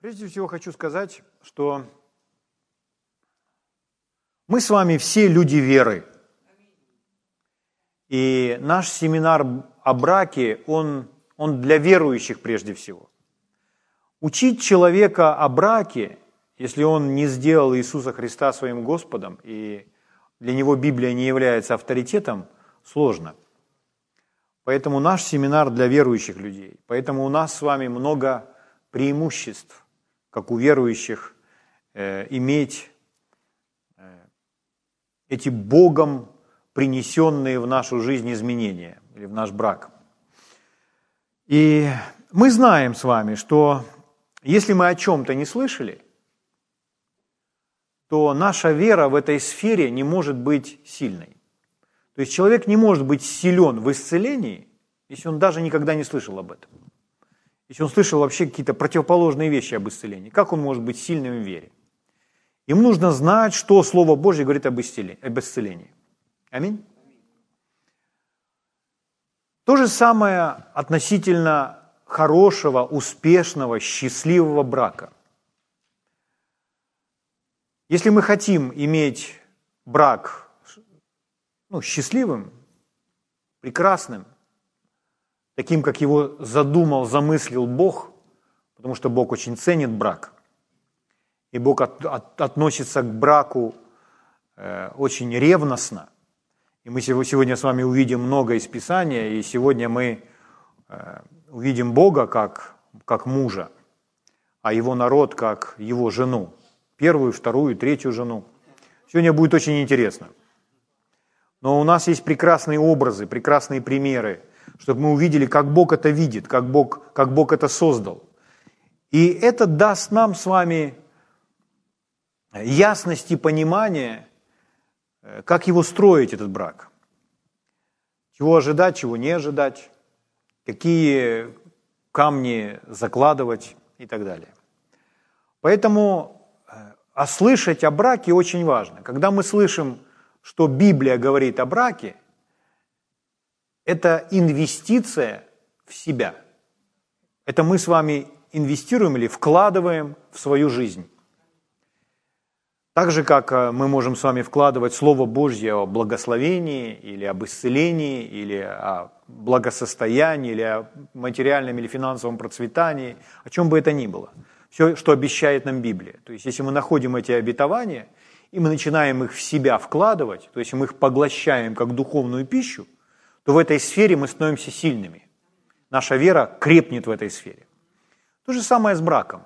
Прежде всего хочу сказать, что мы с вами все люди веры. И наш семинар о браке, он, он для верующих прежде всего. Учить человека о браке, если он не сделал Иисуса Христа своим Господом, и для него Библия не является авторитетом, сложно. Поэтому наш семинар для верующих людей. Поэтому у нас с вами много преимуществ, как у верующих, э, иметь э, эти Богом принесенные в нашу жизнь изменения или в наш брак. И мы знаем с вами, что если мы о чем-то не слышали, то наша вера в этой сфере не может быть сильной. То есть человек не может быть силен в исцелении, если он даже никогда не слышал об этом. Если он слышал вообще какие-то противоположные вещи об исцелении, как он может быть сильным в вере? Им нужно знать, что Слово Божье говорит об исцелении. Аминь. То же самое относительно хорошего, успешного, счастливого брака. Если мы хотим иметь брак ну, счастливым, прекрасным, таким, как его задумал, замыслил Бог, потому что Бог очень ценит брак, и Бог от, от, относится к браку э, очень ревностно. И мы сегодня с вами увидим много из Писания, и сегодня мы э, увидим Бога как, как мужа, а его народ как его жену, первую, вторую, третью жену. Сегодня будет очень интересно. Но у нас есть прекрасные образы, прекрасные примеры, чтобы мы увидели, как Бог это видит, как Бог, как Бог это создал. И это даст нам с вами ясность и понимание, э, как его строить, этот брак. Чего ожидать, чего не ожидать, какие камни закладывать и так далее. Поэтому а слышать о браке очень важно. Когда мы слышим, что Библия говорит о браке, это инвестиция в себя. Это мы с вами инвестируем или вкладываем в свою жизнь. Так же, как э, мы можем с вами вкладывать Слово Божье о благословении или об исцелении, или о благосостоянии, или о материальном или финансовом процветании, о чем бы это ни было. Все, что обещает нам Библия. То есть, если мы находим эти обетования, и мы начинаем их в себя вкладывать, то есть мы их поглощаем как духовную пищу, то в этой сфере мы становимся сильными. Наша вера крепнет в этой сфере. То же самое с браком.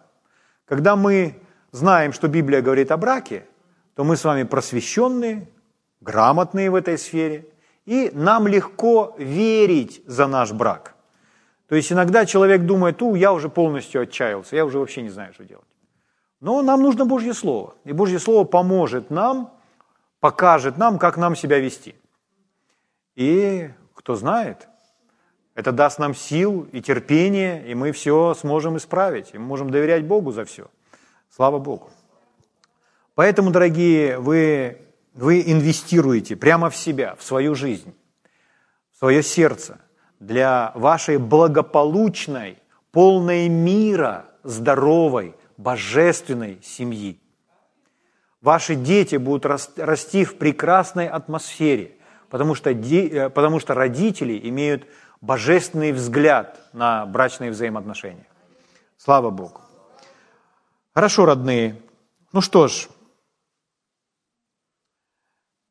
Когда мы знаем, что Библия говорит о браке, то мы с вами просвещенные, грамотные в этой сфере, и нам легко верить за наш брак. То есть иногда человек думает, у, я уже полностью отчаялся, я уже вообще не знаю, что делать. Но нам нужно Божье Слово. И Божье Слово поможет нам, покажет нам, как нам себя вести. И кто знает, это даст нам сил и терпение, и мы все сможем исправить, и мы можем доверять Богу за все. Слава Богу. Поэтому, дорогие, вы, вы инвестируете прямо в себя, в свою жизнь, в свое сердце для вашей благополучной, полной мира, здоровой, божественной семьи. Ваши дети будут расти в прекрасной атмосфере, потому что, э, потому что родители имеют божественный взгляд на брачные взаимоотношения. Слава Богу. Хорошо, родные. Ну что ж,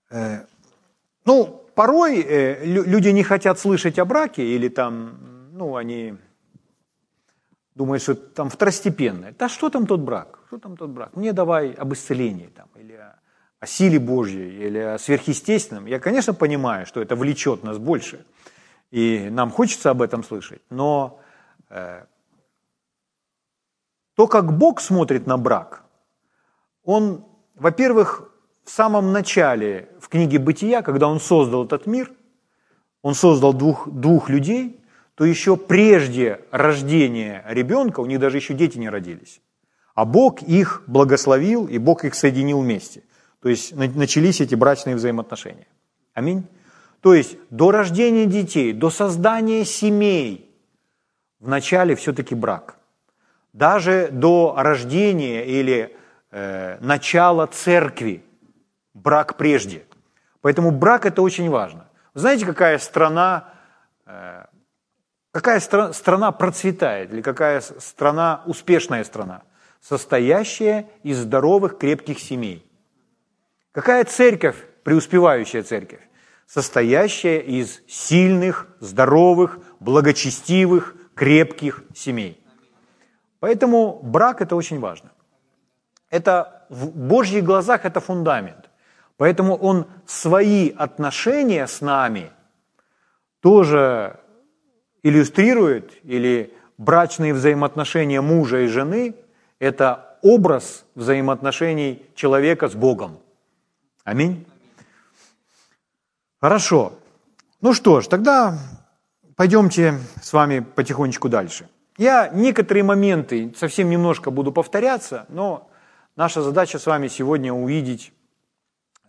э, ну, порой э, люди не хотят слышать о браке или там, ну, они думают, что там второстепенное. Да что там тот брак? Что там тот брак? Мне давай об исцелении там, или о, о силе Божьей, или о сверхъестественном. Я, конечно, понимаю, что это влечет нас больше, и нам хочется об этом слышать, но э, то, как Бог смотрит на брак, Он, во-первых, в самом начале, в книге «Бытия», когда Он создал этот мир, Он создал двух, двух людей, то еще прежде рождения ребенка, у них даже еще дети не родились, а Бог их благословил, и Бог их соединил вместе. То есть начались эти брачные взаимоотношения. Аминь. То есть до рождения детей, до создания семей, в начале все-таки брак – даже до рождения или э, начала церкви. Брак прежде. Поэтому брак это очень важно. Знаете, какая страна, э, какая стра- страна процветает или какая страна успешная страна? Состоящая из здоровых, крепких семей. Какая церковь, преуспевающая церковь? Состоящая из сильных, здоровых, благочестивых, крепких семей. Поэтому брак это очень важно. Это в Божьих глазах это фундамент. Поэтому Он свои отношения с нами тоже иллюстрирует, или брачные взаимоотношения мужа и жены – это образ взаимоотношений человека с Богом. Аминь. Хорошо. Ну что ж, тогда пойдемте с вами потихонечку дальше. Я некоторые моменты совсем немножко буду повторяться, но наша задача с вами сегодня увидеть,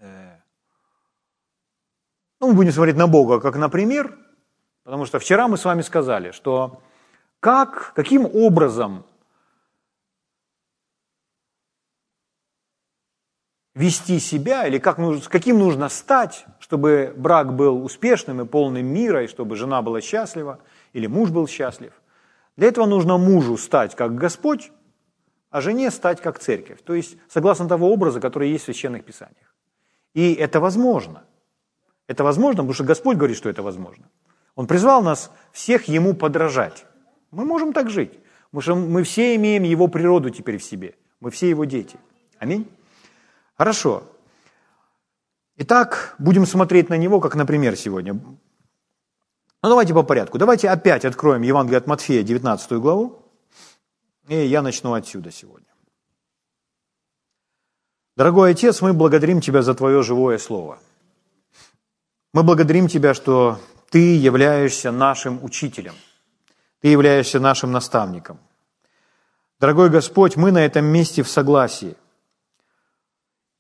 э, ну, мы будем смотреть на Бога как на пример, потому что вчера мы с вами сказали, что как, каким образом вести себя или как, каким нужно стать, чтобы брак был успешным и полным мира, и чтобы жена была счастлива или муж был счастлив. Для этого нужно мужу стать как Господь, а жене стать как церковь. То есть согласно того образа, который есть в священных писаниях. И это возможно. Это возможно, потому что Господь говорит, что это возможно. Он призвал нас всех Ему подражать. Мы можем так жить, потому что мы все имеем Его природу теперь в себе. Мы все Его дети. Аминь. Хорошо. Итак, будем смотреть на него, как, например, сегодня. Ну, давайте по порядку. Давайте опять откроем Евангелие от Матфея, 19 главу. И я начну отсюда сегодня. Дорогой Отец, мы благодарим Тебя за Твое живое Слово. Мы благодарим Тебя, что Ты являешься нашим учителем. Ты являешься нашим наставником. Дорогой Господь, мы на этом месте в согласии.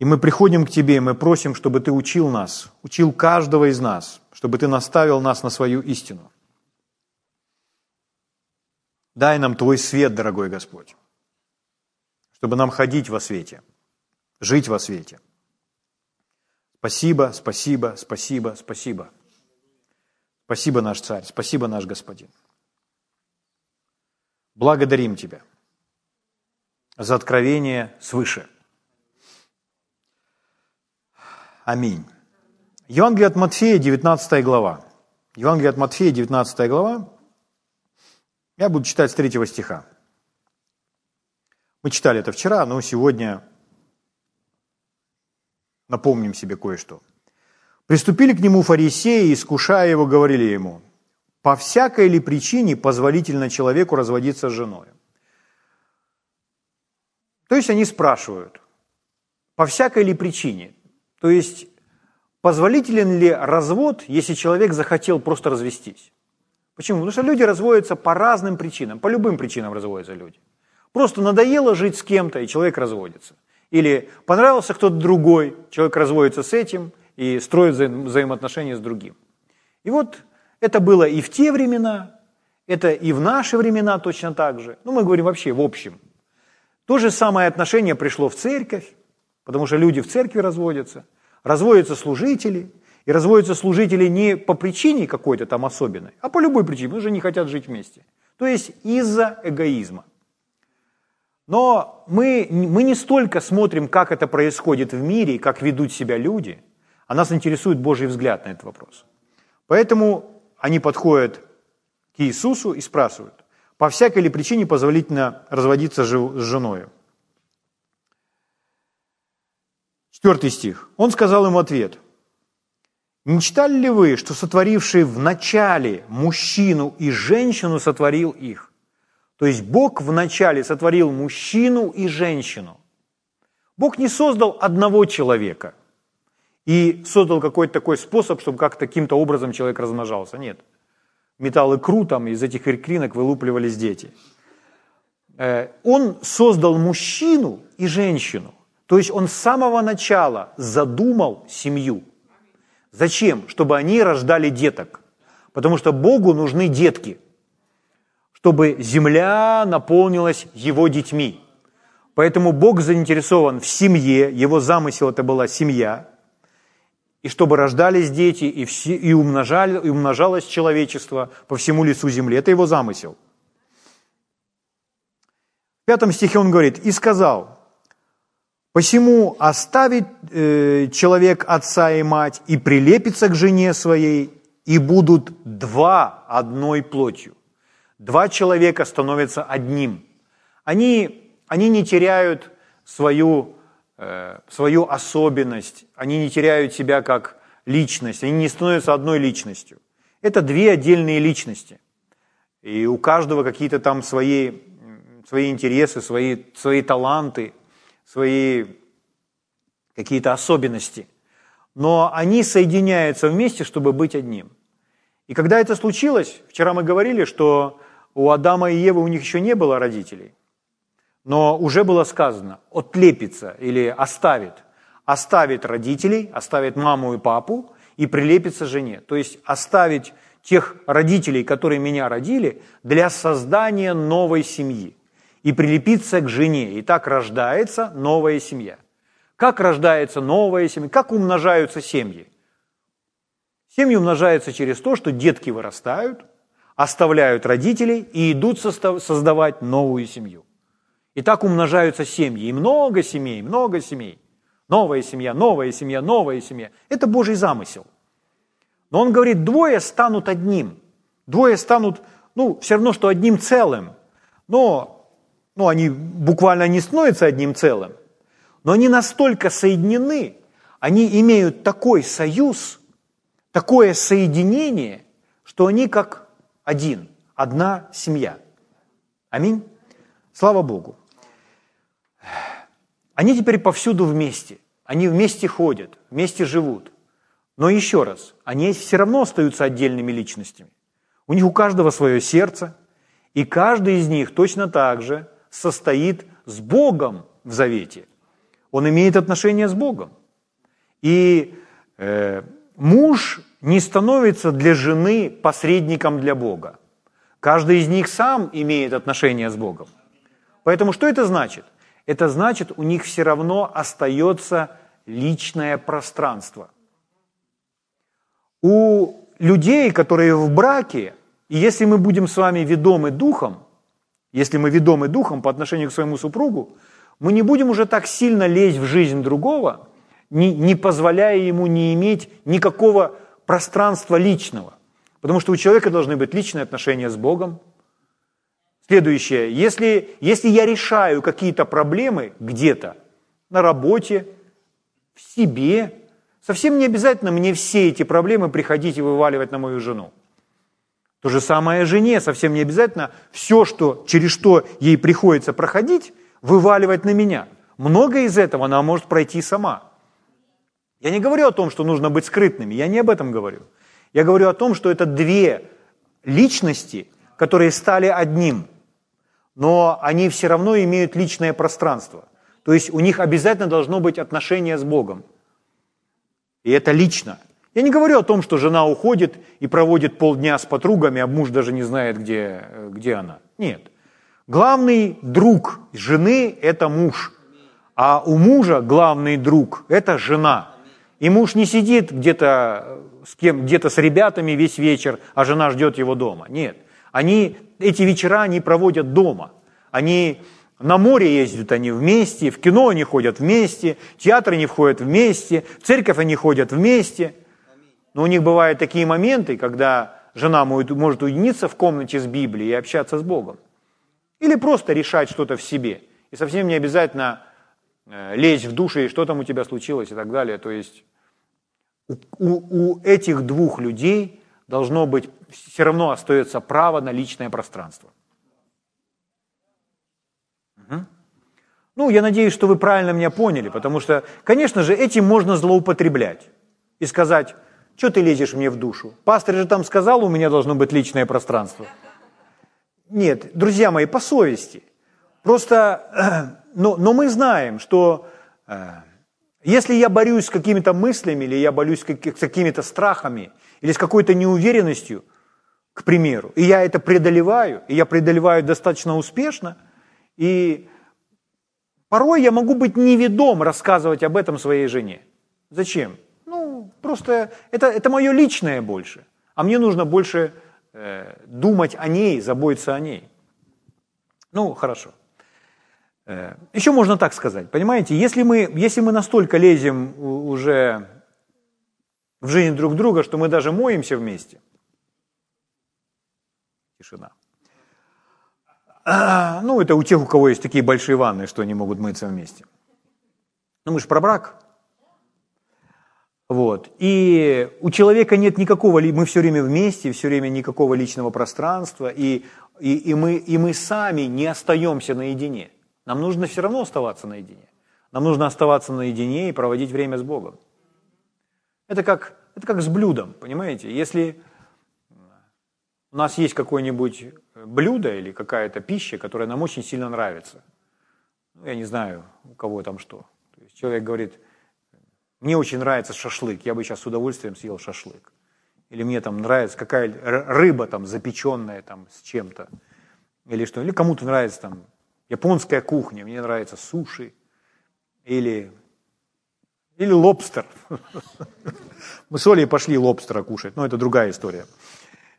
И мы приходим к Тебе, и мы просим, чтобы Ты учил нас, учил каждого из нас, чтобы Ты наставил нас на свою истину. Дай нам Твой свет, дорогой Господь, чтобы нам ходить во свете, жить во свете. Спасибо, спасибо, спасибо, спасибо. Спасибо, наш Царь, спасибо, наш Господин. Благодарим Тебя за откровение свыше – Аминь. Евангелие от Матфея, 19 глава. Евангелие от Матфея, 19 глава. Я буду читать с 3 стиха. Мы читали это вчера, но сегодня напомним себе кое-что. Приступили к нему фарисеи, искушая его, говорили ему, по всякой ли причине позволительно человеку разводиться с женой? То есть они спрашивают, по всякой ли причине? То есть, позволителен ли развод, если человек захотел просто развестись? Почему? Потому что люди разводятся по разным причинам, по любым причинам разводятся люди. Просто надоело жить с кем-то, и человек разводится. Или понравился кто-то другой, человек разводится с этим и строит вза- взаимоотношения с другим. И вот это было и в те времена, это и в наши времена точно так же. Ну, мы говорим вообще в общем. То же самое отношение пришло в церковь, потому что люди в церкви разводятся разводятся служители, и разводятся служители не по причине какой-то там особенной, а по любой причине, потому что не хотят жить вместе. То есть из-за эгоизма. Но мы, мы не столько смотрим, как это происходит в мире, как ведут себя люди, а нас интересует Божий взгляд на этот вопрос. Поэтому они подходят к Иисусу и спрашивают, по всякой ли причине позволительно разводиться с женой? Четвертый стих. Он сказал им ответ. Не читали ли вы, что сотворивший в начале мужчину и женщину сотворил их? То есть Бог вначале сотворил мужчину и женщину. Бог не создал одного человека и создал какой-то такой способ, чтобы как-то каким-то образом человек размножался. Нет. Металл икру, там из этих икринок вылупливались дети. Э, он создал мужчину и женщину – то есть он с самого начала задумал семью. Зачем? Чтобы они рождали деток. Потому что Богу нужны детки. чтобы земля наполнилась его детьми. Поэтому Бог заинтересован в семье, его замысел это была семья, и чтобы рождались дети, и, все, и, умножали, и умножалось человечество по всему лицу земли. Это его замысел. В пятом стихе он говорит, «И сказал, посему оставит э, человек отца и мать, и прилепится к жене своей, и будут два одной плотью». Два человека становятся одним. Они, они не теряют свою Э, свою особенность, они не теряют себя как личность, они не становятся одной личностью. Это две отдельные личности. И у каждого какие-то там свои, свои интересы, свои, свои таланты, свои какие-то особенности. Но они соединяются вместе, чтобы быть одним. И когда это случилось, вчера мы говорили, что у Адама и Евы у них еще не было родителей – но уже было сказано, отлепится или оставит. Оставит родителей, оставит маму и папу и прилепится жене. То есть оставить тех родителей, которые меня родили, для создания новой семьи и прилепиться к жене. И так рождается новая семья. Как рождается новая семья? Как умножаются семьи? Семьи умножаются через то, что детки вырастают, оставляют родителей и идут создавать новую семью. И так умножаются семьи. И много семей, много семей. Новая семья, новая семья, новая семья. Это Божий замысел. Но он говорит, двое станут одним. Двое станут, ну, все равно, что одним целым. Но, ну, они буквально не становятся одним целым. Но они настолько соединены, они имеют такой союз, такое соединение, что они как один, одна семья. Аминь. Слава Богу. Они теперь повсюду вместе. Они вместе ходят, вместе живут. Но еще раз, они все равно остаются отдельными личностями. У них у каждого свое сердце, и каждый из них точно так же состоит с Богом в завете. Он имеет отношение с Богом. И э, муж не становится для жены посредником для Бога. Каждый из них сам имеет отношение с Богом. Поэтому что это значит? это значит, у них все равно остается личное пространство. У людей, которые в браке, и если мы будем с вами ведомы духом, если мы ведомы духом по отношению к своему супругу, мы не будем уже так сильно лезть в жизнь другого, не, не позволяя ему не иметь никакого пространства личного. Потому что у человека должны быть личные отношения с Богом, Следующее. Если, если я решаю какие-то проблемы где-то, на работе, в себе, совсем не обязательно мне все эти проблемы приходить и вываливать на мою жену. То же самое жене, совсем не обязательно все, что, через что ей приходится проходить, вываливать на меня. Многое из этого она может пройти сама. Я не говорю о том, что нужно быть скрытными, я не об этом говорю. Я говорю о том, что это две личности, которые стали одним – но они все равно имеют личное пространство. То есть у них обязательно должно быть отношение с Богом. И это лично. Я не говорю о том, что жена уходит и проводит полдня с подругами, а муж даже не знает, где, где она. Нет. Главный друг жены – это муж. А у мужа главный друг – это жена. И муж не сидит где-то с кем, где-то с ребятами весь вечер, а жена ждет его дома. Нет. Они, эти вечера они проводят дома. Они на море ездят они вместе, в кино они ходят вместе, в театр они входят вместе, в церковь они ходят вместе. Но у них бывают такие моменты, когда жена может уединиться в комнате с Библией и общаться с Богом. Или просто решать что-то в себе. И совсем не обязательно э, лезть в душу, и что там у тебя случилось и так далее. То есть у, у этих двух людей должно быть, все равно остается право на личное пространство. Угу. Ну, я надеюсь, что вы правильно меня поняли, потому что, конечно же, этим можно злоупотреблять и сказать, что ты лезешь мне в душу? Пастор же там сказал, у меня должно быть личное пространство. Нет, друзья мои, по совести. Просто, но, но мы знаем, что э, если я борюсь с какими-то мыслями, или я борюсь с какими-то страхами, или с какой-то неуверенностью, к примеру, и я это преодолеваю, и я преодолеваю достаточно успешно, и порой я могу быть неведом рассказывать об этом своей жене. Зачем? Просто это, это мое личное больше, а мне нужно больше э, думать о ней, заботиться о ней. Ну, хорошо. Э, еще можно так сказать, понимаете, если мы, если мы настолько лезем уже в жизнь друг друга, что мы даже моемся вместе, тишина. А, ну, это у тех, у кого есть такие большие ванны, что они могут мыться вместе. Ну, мы же про брак. Вот. И у человека нет никакого, мы все время вместе, все время никакого личного пространства, и, и, и, мы, и мы сами не остаемся наедине. Нам нужно все равно оставаться наедине. Нам нужно оставаться наедине и проводить время с Богом. Это как, это как с блюдом, понимаете? Если у нас есть какое-нибудь блюдо или какая-то пища, которая нам очень сильно нравится, ну, я не знаю, у кого там что. То есть человек говорит, мне очень нравится шашлык, я бы сейчас с удовольствием съел шашлык. Или мне там нравится какая рыба там запеченная там с чем-то. Или что. Или кому-то нравится там японская кухня, мне нравится суши. Или, или лобстер. Мы с Олей пошли лобстера кушать, но это другая история.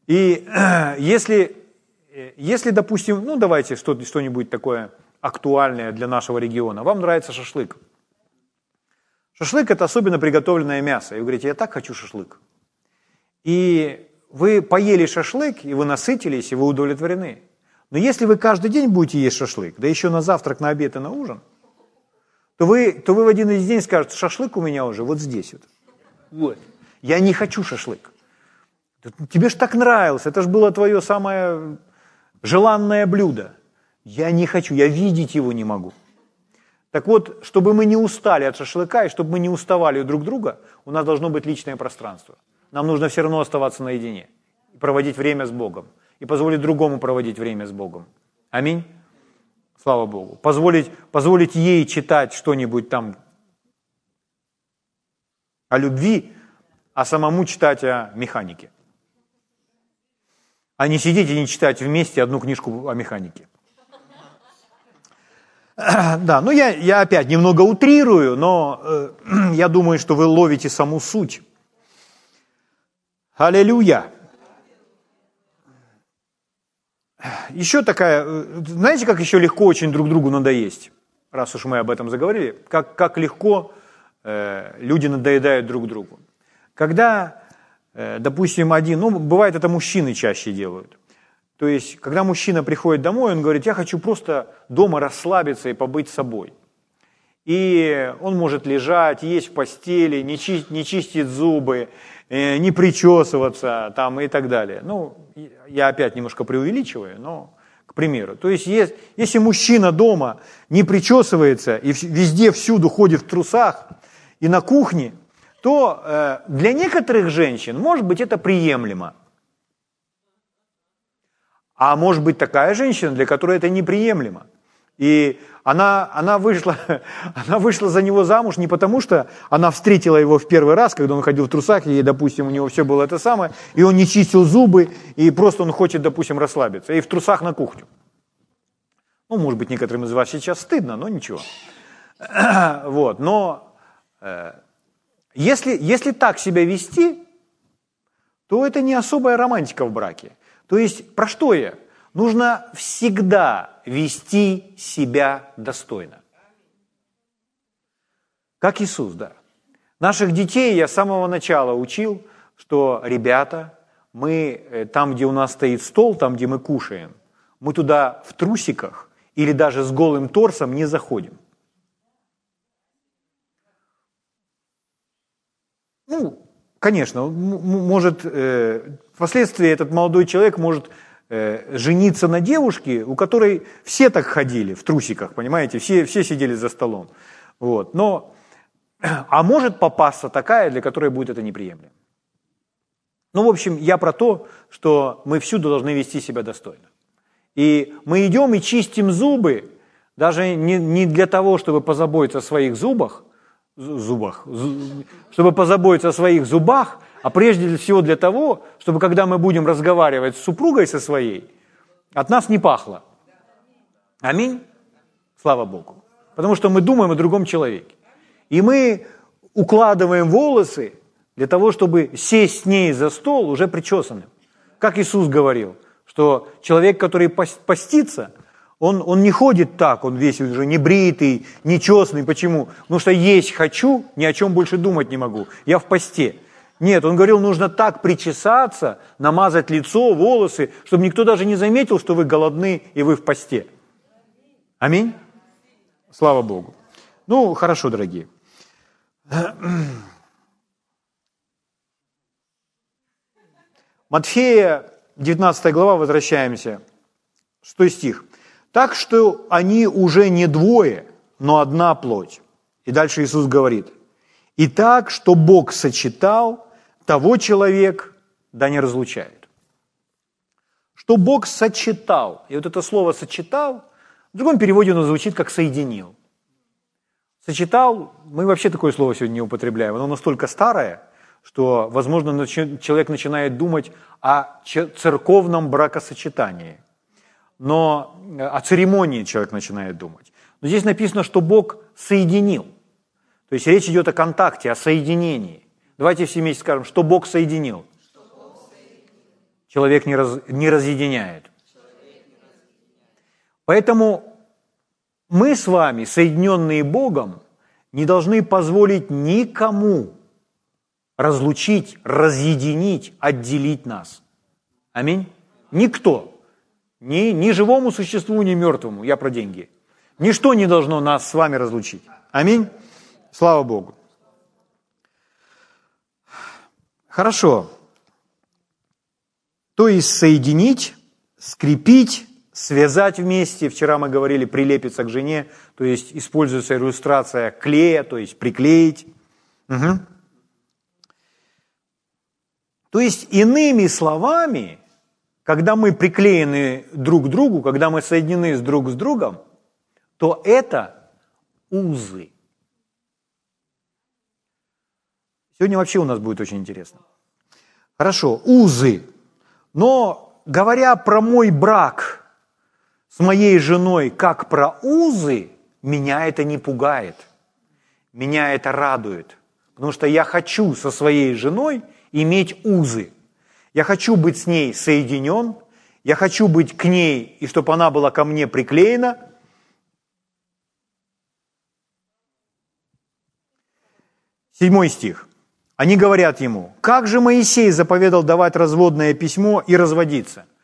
И если, если допустим, ну давайте что-нибудь такое актуальное для нашего региона, вам нравится шашлык – Шашлык – это особенно приготовленное мясо. И вы говорите, я так хочу шашлык. И вы поели шашлык, и вы насытились, и вы удовлетворены. Но если вы каждый день будете есть шашлык, да еще на завтрак, на обед и на ужин, то вы, то вы в один из дней скажете, шашлык у меня уже вот здесь вот. Вот. Я не хочу шашлык. Тебе ж так нравилось, это же было твое самое желанное блюдо. Я не хочу, я видеть его не могу. Так вот, чтобы мы не устали от шашлыка и чтобы мы не уставали друг друга, у нас должно быть личное пространство. Нам нужно все равно оставаться наедине и проводить время с Богом. И позволить другому проводить время с Богом. Аминь. Слава Богу. Позволить, позволить ей читать что-нибудь там о любви, а самому читать о механике. А не сидеть и не читать вместе одну книжку о механике. Да, ну я, я опять немного утрирую, но э, я думаю, что вы ловите саму суть. Аллилуйя. Еще такая, э, знаете, как еще легко очень друг другу надоесть, раз уж мы об этом заговорили, как, как легко э, люди надоедают друг другу. Когда, э, допустим, один, ну, бывает это мужчины чаще делают – то есть, когда мужчина приходит домой, он говорит, я хочу просто дома расслабиться и побыть собой. И он может лежать, есть в постели, не, чи- не чистить зубы, э, не причесываться там, и так далее. Ну, я опять немножко преувеличиваю, но к примеру. То есть, если мужчина дома не причесывается и везде всюду ходит в трусах и на кухне, то э, для некоторых женщин, может быть, это приемлемо. А может быть такая женщина, для которой это неприемлемо. И она, она, вышла, она вышла за него замуж не потому, что она встретила его в первый раз, когда он ходил в трусах, и, допустим, у него все было это самое, и он не чистил зубы, и просто он хочет, допустим, расслабиться, и в трусах на кухню. Ну, может быть, некоторым из вас сейчас стыдно, но ничего. Вот, но э, если, если так себя вести, то это не особая романтика в браке. То есть, про что я? Нужно всегда вести себя достойно. Как Иисус, да. Наших детей я с самого начала учил, что, ребята, мы э, там, где у нас стоит стол, там, где мы кушаем, мы туда в трусиках или даже с голым торсом не заходим. Ну, конечно, может, э, впоследствии этот молодой человек может э, жениться на девушке, у которой все так ходили в трусиках, понимаете, все, все сидели за столом. Вот. Но, а может попасться такая, для которой будет это неприемлемо. Ну, в общем, я про то, что мы всюду должны вести себя достойно. И мы идем и чистим зубы, даже не, не для того, чтобы позаботиться о своих зубах, зубах, чтобы позаботиться о своих зубах, а прежде всего для того, чтобы когда мы будем разговаривать с супругой со своей, от нас не пахло. Аминь? Слава Богу. Потому что мы думаем о другом человеке. И мы укладываем волосы для того, чтобы сесть с ней за стол уже причесанным. Как Иисус говорил, что человек, который постится, он, он не ходит так, он весь уже небритый, нечестный. Почему? Потому что есть хочу, ни о чем больше думать не могу. Я в посте. Нет, он говорил, нужно так причесаться, намазать лицо, волосы, чтобы никто даже не заметил, что вы голодны и вы в посте. Аминь? Слава Богу. Ну, хорошо, дорогие. Матфея, 19 глава, возвращаемся. 6 стих. «Так что они уже не двое, но одна плоть». И дальше Иисус говорит. «И так, что Бог сочетал, того человек да не разлучает». Что Бог сочетал. И вот это слово «сочетал» в другом переводе оно звучит как «соединил». Сочетал, мы вообще такое слово сегодня не употребляем, оно настолько старое, что, возможно, человек начинает думать о церковном бракосочетании. Но о церемонии человек начинает думать. Но здесь написано, что Бог соединил. То есть речь идет о контакте, о соединении. Давайте все вместе скажем, что Бог соединил. Человек не, раз, не разъединяет. Поэтому мы с вами, соединенные Богом, не должны позволить никому разлучить, разъединить, отделить нас. Аминь. Никто. Ни, ни живому существу, ни мертвому. Я про деньги. Ничто не должно нас с вами разлучить. Аминь. Слава Богу. Хорошо. То есть соединить, скрепить, связать вместе. Вчера мы говорили прилепиться к жене, то есть используется иллюстрация клея, то есть приклеить. Угу. То есть иными словами, когда мы приклеены друг к другу, когда мы соединены друг с другом, то это узы. Сегодня вообще у нас будет очень интересно. Хорошо, узы. Но говоря про мой брак – с моей женой как про узы, меня это не пугает. Меня это радует. Потому что я хочу со своей женой иметь узы. Я хочу быть с ней соединен, я хочу быть к ней, и чтобы она была ко мне приклеена. Седьмой стих. Они говорят ему, как же Моисей заповедал давать разводное письмо и разводиться –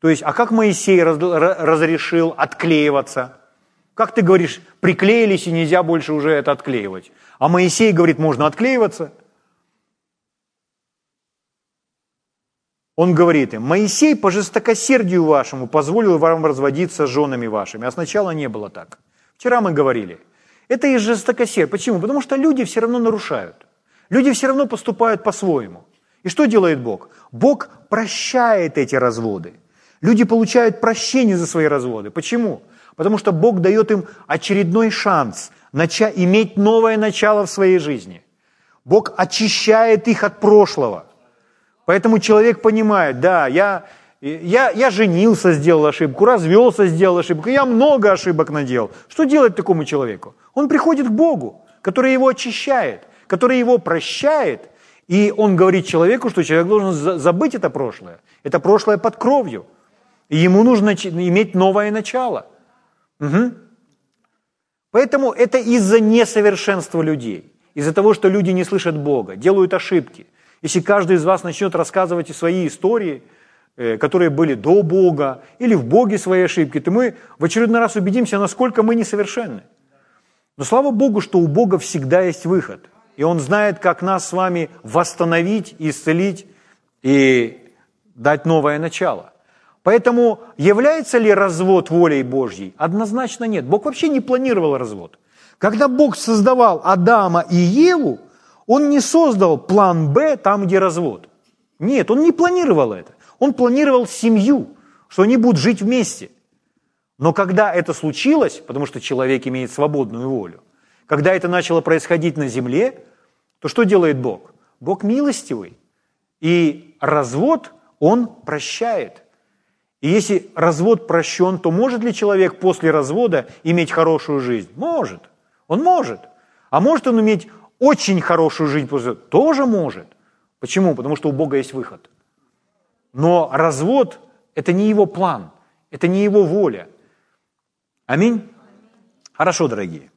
то есть, а как Моисей раз, разрешил отклеиваться? Как ты говоришь, приклеились и нельзя больше уже это отклеивать? А Моисей говорит, можно отклеиваться? Он говорит им, Моисей по жестокосердию вашему позволил вам разводиться с женами вашими, а сначала не было так. Вчера мы говорили, это из жестокосердия. Почему? Потому что люди все равно нарушают. Люди все равно поступают по-своему. И что делает Бог? Бог прощает эти разводы. Люди получают прощение за свои разводы. Почему? Потому что Бог дает им очередной шанс начать, иметь новое начало в своей жизни. Бог очищает их от прошлого. Поэтому человек понимает, да, я, я, я женился, сделал ошибку, развелся, сделал ошибку, я много ошибок наделал. Что делать такому человеку? Он приходит к Богу, который его очищает, который его прощает, и он говорит человеку, что человек должен забыть это прошлое. Это прошлое под кровью – и ему нужно иметь новое начало. Угу. Поэтому это из-за несовершенства людей, из-за того, что люди не слышат Бога, делают ошибки. Если каждый из вас начнет рассказывать свои истории, э, которые были до Бога, или в Боге свои ошибки, то мы в очередной раз убедимся, насколько мы несовершенны. Но слава Богу, что у Бога всегда есть выход. И Он знает, как нас с вами восстановить, исцелить и дать новое начало. Поэтому является ли развод волей Божьей? Однозначно нет. Бог вообще не планировал развод. Когда Бог создавал Адама и Еву, Он не создал план Б там, где развод. Нет, Он не планировал это. Он планировал семью, что они будут жить вместе. Но когда это случилось, потому что человек имеет свободную волю, когда это начало происходить на земле, то что делает Бог? Бог милостивый. И развод, он прощает. И если развод прощен, то может ли человек после развода иметь хорошую жизнь? Может. Он может. А может он иметь очень хорошую жизнь после развода? Тоже может. Почему? Потому что у Бога есть выход. Но развод – это не его план, это не его воля. Аминь? Хорошо, дорогие.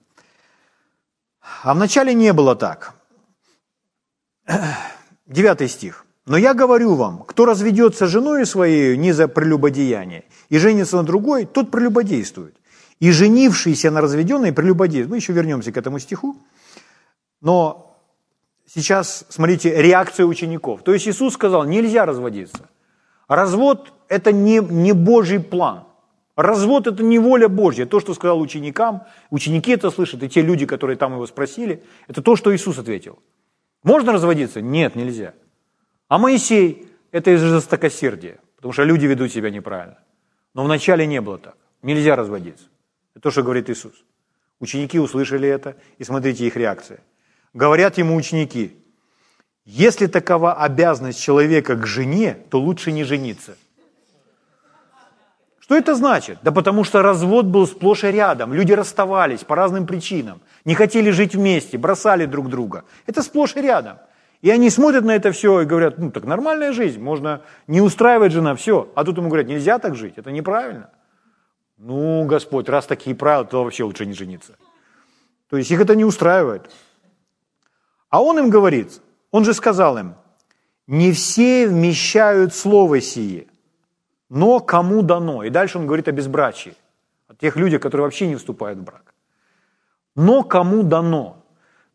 А вначале не было так. Девятый стих. Но я говорю вам, кто разведется женой своей не за прелюбодеяние и женится на другой, тот прелюбодействует. И женившийся на разведенной прелюбодействует. Мы еще вернемся к этому стиху. Но сейчас, смотрите, реакция учеников. То есть Иисус сказал, нельзя разводиться. Развод – это не, не Божий план. Развод – это не воля Божья. То, что сказал ученикам, ученики это слышат, и те люди, которые там его спросили, это то, что Иисус ответил. Можно разводиться? Нет, нельзя. А Моисей – это из жестокосердия, потому что люди ведут себя неправильно. Но вначале не было так. Нельзя разводиться. Это то, что говорит Иисус. Ученики услышали это, и смотрите их реакция. Говорят ему ученики, если такова обязанность человека к жене, то лучше не жениться. Что это значит? Да потому что развод был сплошь и рядом. Люди расставались по разным причинам. Не хотели жить вместе, бросали друг друга. Это сплошь и рядом. И они смотрят на это все и говорят, ну так нормальная жизнь, можно не устраивать жена, все. А тут ему говорят, нельзя так жить, это неправильно. Ну, Господь, раз такие правила, то вообще лучше не жениться. То есть их это не устраивает. А он им говорит, он же сказал им, не все вмещают слово сие, но кому дано. И дальше он говорит о безбрачии, о тех людях, которые вообще не вступают в брак. Но кому дано.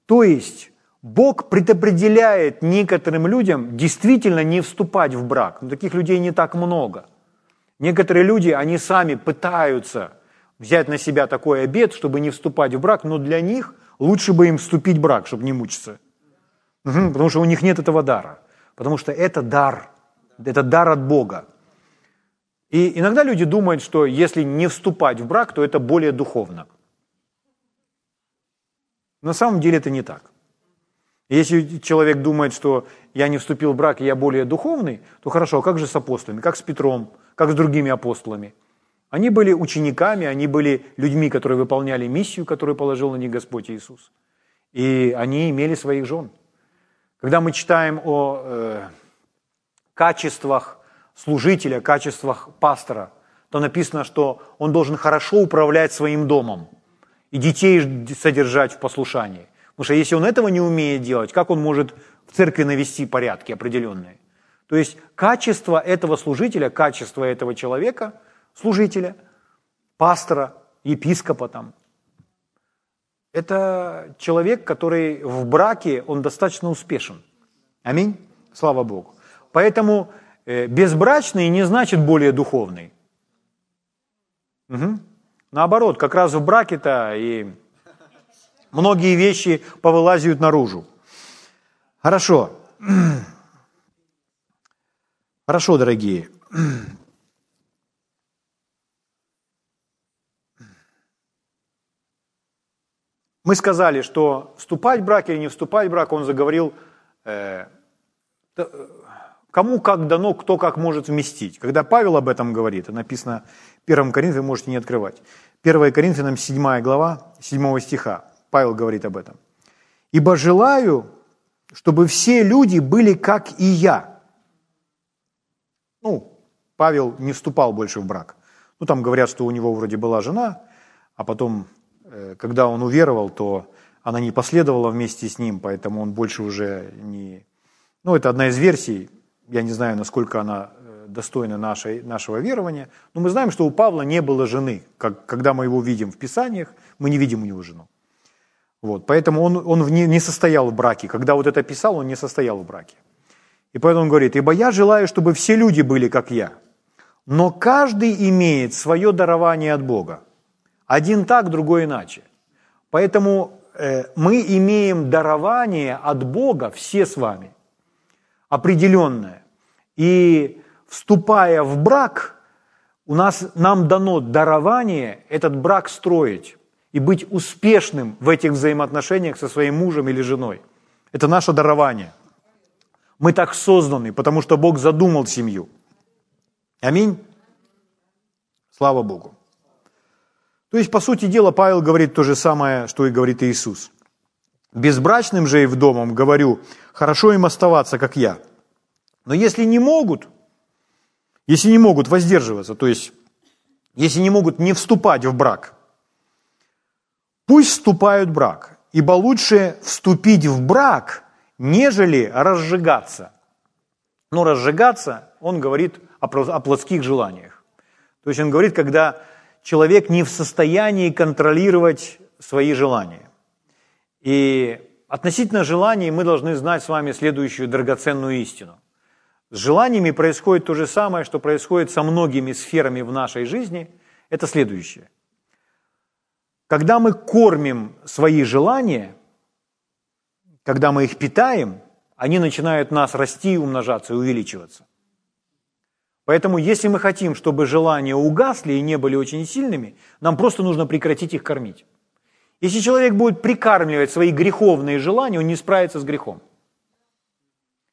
То есть Бог предопределяет некоторым людям действительно не вступать в брак. Но таких людей не так много. Некоторые люди, они сами пытаются взять на себя такой обед, чтобы не вступать в брак, но для них лучше бы им вступить в брак, чтобы не мучиться. Угу, потому что у них нет этого дара. Потому что это дар. Это дар от Бога. И иногда люди думают, что если не вступать в брак, то это более духовно. На самом деле это не так. Если человек думает, что я не вступил в брак, и я более духовный, то хорошо, а как же с апостолами, как с Петром, как с другими апостолами? Они были учениками, они были людьми, которые выполняли миссию, которую положил на них Господь Иисус. И они имели своих жен. Когда мы читаем о э, качествах служителя, качествах пастора, то написано, что он должен хорошо управлять своим домом и детей содержать в послушании. Потому что если он этого не умеет делать, как он может в церкви навести порядки определенные? То есть качество этого служителя, качество этого человека, служителя, пастора, епископа там, это человек, который в браке, он достаточно успешен. Аминь. Слава Богу. Поэтому безбрачный не значит более духовный. Угу. Наоборот, как раз в браке-то и Многие вещи повылазят наружу. Хорошо. Хорошо, дорогие. Мы сказали, что вступать в брак или не вступать в брак, он заговорил, э, кому как дано, кто как может вместить. Когда Павел об этом говорит, написано в 1 Коринфе, можете не открывать. 1 Коринфянам 7 глава, 7 стиха. Павел говорит об этом. «Ибо желаю, чтобы все люди были как и я». Ну, Павел не вступал больше в брак. Ну, там говорят, что у него вроде была жена, а потом, э, когда он уверовал, то она не последовала вместе с ним, поэтому он больше уже не... Ну, это одна из версий, я не знаю, насколько она э, достойна нашей, нашего верования, но мы знаем, что у Павла не было жены. Как, когда мы его видим в Писаниях, мы не видим у него жену. Вот, поэтому он, он не, не состоял в браке. Когда вот это писал, он не состоял в браке. И поэтому он говорит, ибо я желаю, чтобы все люди были, как я. Но каждый имеет свое дарование от Бога. Один так, другой иначе. Поэтому э, мы имеем дарование от Бога, все с вами, определенное. И вступая в брак, у нас, нам дано дарование этот брак строить и быть успешным в этих взаимоотношениях со своим мужем или женой. Это наше дарование. Мы так созданы, потому что Бог задумал семью. Аминь. Слава Богу. То есть, по сути дела, Павел говорит то же самое, что и говорит Иисус. Безбрачным же и в домом говорю, хорошо им оставаться, как я. Но если не могут, если не могут воздерживаться, то есть, если не могут не вступать в брак, пусть вступают в брак, ибо лучше вступить в брак, нежели разжигаться. Но разжигаться, он говорит о плотских желаниях. То есть он говорит, когда человек не в состоянии контролировать свои желания. И относительно желаний мы должны знать с вами следующую драгоценную истину. С желаниями происходит то же самое, что происходит со многими сферами в нашей жизни. Это следующее. Когда мы кормим свои желания, когда мы их питаем, они начинают нас расти, умножаться и увеличиваться. Поэтому, если мы хотим, чтобы желания угасли и не были очень сильными, нам просто нужно прекратить их кормить. Если человек будет прикармливать свои греховные желания, он не справится с грехом.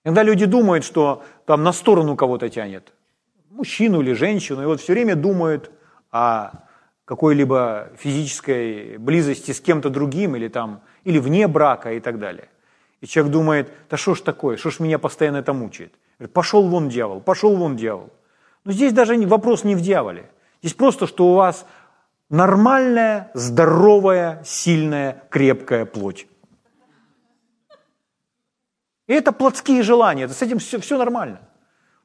Иногда люди думают, что там на сторону кого-то тянет, мужчину или женщину, и вот все время думают о какой-либо физической близости с кем-то другим или там, или вне брака и так далее. И человек думает, да что ж такое, что ж меня постоянно это мучает? Пошел вон дьявол, пошел вон дьявол. Но здесь даже вопрос не в дьяволе. Здесь просто, что у вас нормальная, здоровая, сильная, крепкая плоть. И это плотские желания, с этим все, все нормально.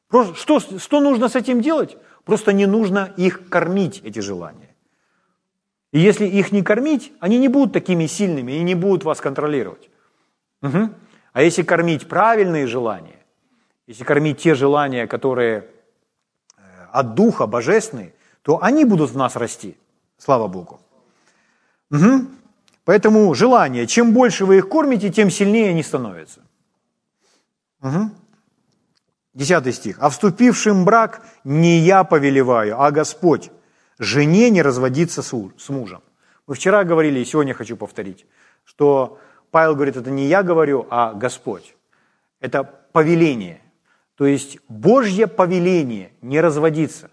Просто, что, что нужно с этим делать? Просто не нужно их кормить, эти желания. И если их не кормить, они не будут такими сильными и не будут вас контролировать. Угу. А если кормить правильные желания, если кормить те желания, которые от Духа Божественный, то они будут в нас расти. Слава Богу. Угу. Поэтому желание, чем больше вы их кормите, тем сильнее они становятся. Угу. Десятый стих. «А вступившим брак не я повелеваю, а Господь. Жене не разводиться с мужем». Мы вчера говорили, и сегодня хочу повторить, что Павел говорит, это не я говорю, а Господь. Это повеление. То есть Божье повеление не разводиться.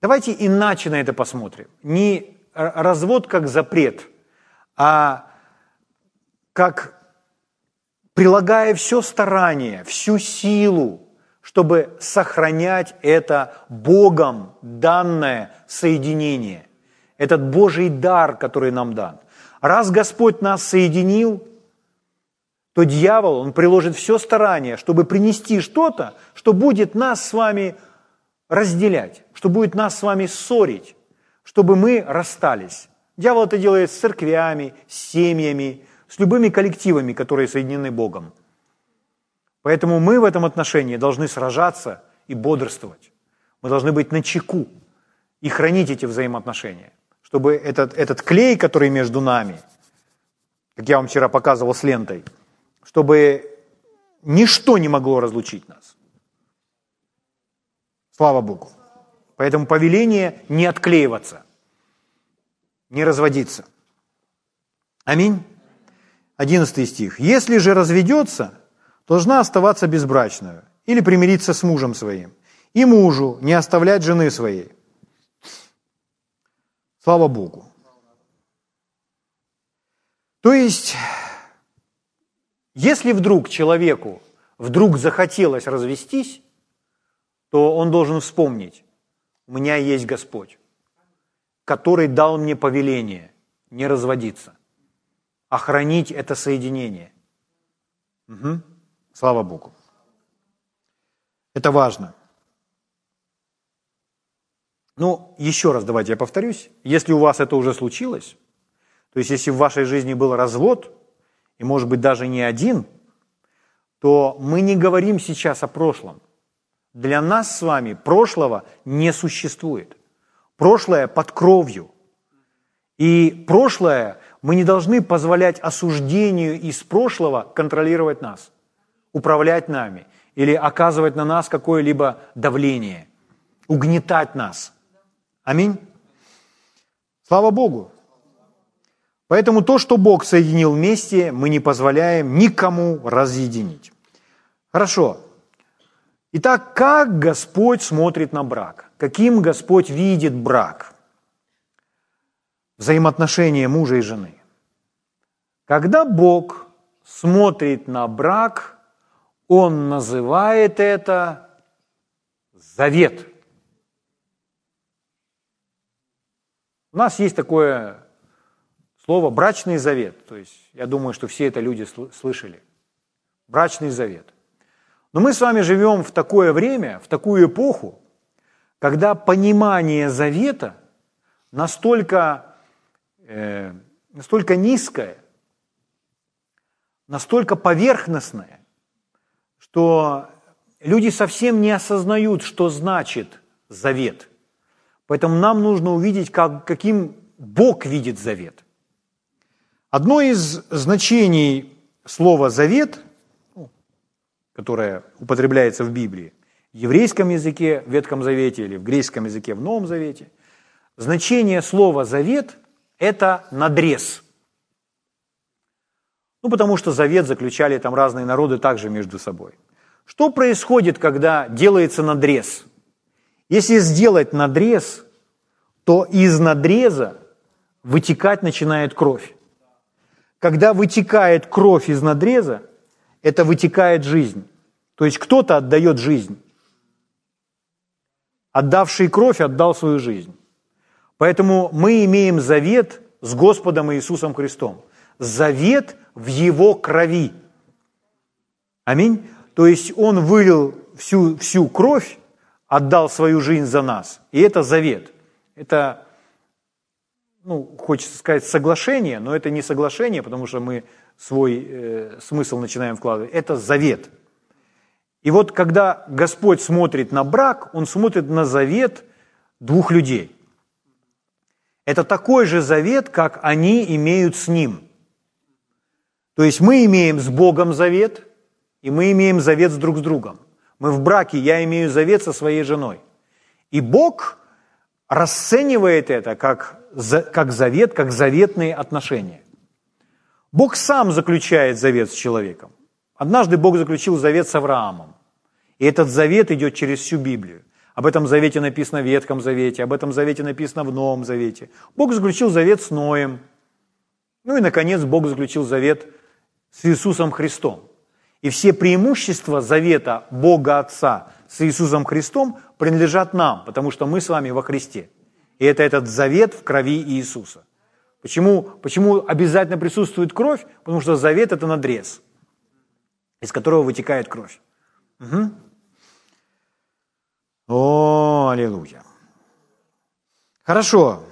Давайте иначе на это посмотрим. Не развод как запрет, а как прилагая все старание, всю силу, чтобы сохранять это Богом данное соединение, этот Божий дар, который нам дан. Раз Господь нас соединил, то дьявол, он приложит все старание, чтобы принести что-то, что будет нас с вами разделять, что будет нас с вами ссорить, чтобы мы расстались. Дьявол это делает с церквями, с семьями, с любыми коллективами, которые соединены Богом. Поэтому мы в этом отношении должны сражаться и бодрствовать. Мы должны быть на чеку и хранить эти взаимоотношения, чтобы этот, этот клей, который между нами, как я вам вчера показывал с лентой – чтобы ничто не могло разлучить нас. Слава Богу. Поэтому повеление не отклеиваться, не разводиться. Аминь. Одиннадцатый стих. «Если же разведется, должна оставаться безбрачную или примириться с мужем своим, и мужу не оставлять жены своей». Слава Богу. То есть если вдруг человеку вдруг захотелось развестись, то он должен вспомнить, у меня есть Господь, который дал мне повеление не разводиться, охранить это соединение. Угу. Слава Богу. Это важно. Ну, еще раз давайте я повторюсь. Если у вас это уже случилось, то есть если в вашей жизни был развод, и, может быть, даже не один, то мы не говорим сейчас о прошлом. Для нас с вами прошлого не существует. Прошлое под кровью. И прошлое мы не должны позволять осуждению из прошлого контролировать нас, управлять нами или оказывать на нас какое-либо давление, угнетать нас. Аминь. Слава Богу. Поэтому то, что Бог соединил вместе, мы не позволяем никому разъединить. Хорошо. Итак, как Господь смотрит на брак? Каким Господь видит брак? Взаимоотношения мужа и жены. Когда Бог смотрит на брак, Он называет это завет. У нас есть такое слово брачный завет. То есть я думаю, что все это люди слышали. Брачный завет. Но мы с вами живем в такое время, в такую эпоху, когда понимание завета настолько, э, настолько низкое, настолько поверхностное, что люди совсем не осознают, что значит завет. Поэтому нам нужно увидеть, как, каким Бог видит завет. Одно из значений слова «завет», которое употребляется в Библии, в еврейском языке, в Ветхом Завете или в греческом языке, в Новом Завете, значение слова «завет» – это надрез. Ну, потому что завет заключали там разные народы также между собой. Что происходит, когда делается надрез? Если сделать надрез, то из надреза вытекать начинает кровь. Когда вытекает кровь из надреза, это вытекает жизнь. То есть кто-то отдает жизнь. Отдавший кровь отдал свою жизнь. Поэтому мы имеем завет с Господом Иисусом Христом. Завет в Его крови. Аминь. То есть Он вылил всю, всю кровь, отдал свою жизнь за нас. И это завет. Это ну, хочется сказать соглашение, но это не соглашение, потому что мы свой э, смысл начинаем вкладывать. Это завет. И вот когда Господь смотрит на брак, Он смотрит на завет двух людей. Это такой же завет, как они имеют с Ним. То есть мы имеем с Богом завет, и мы имеем завет с друг с другом. Мы в браке, я имею завет со своей женой. И Бог расценивает это как как завет, как заветные отношения. Бог сам заключает завет с человеком. Однажды Бог заключил завет с Авраамом. И этот завет идет через всю Библию. Об этом завете написано в Ветхом Завете, об этом завете написано в Новом Завете. Бог заключил завет с Ноем. Ну и, наконец, Бог заключил завет с Иисусом Христом. И все преимущества завета Бога Отца с Иисусом Христом принадлежат нам, потому что мы с вами во Христе. И это этот завет в крови Иисуса. Почему, почему обязательно присутствует кровь? Потому что завет – это надрез, из которого вытекает кровь. Угу. О, аллилуйя. Хорошо.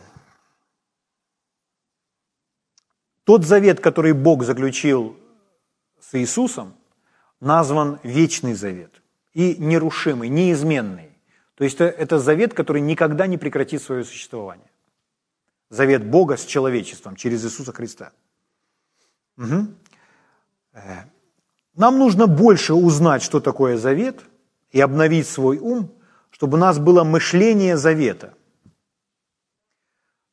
Тот завет, который Бог заключил с Иисусом, назван вечный завет и нерушимый, неизменный. То есть это завет, который никогда не прекратит свое существование. Завет Бога с человечеством через Иисуса Христа. Угу. Нам нужно больше узнать, что такое завет, и обновить свой ум, чтобы у нас было мышление завета.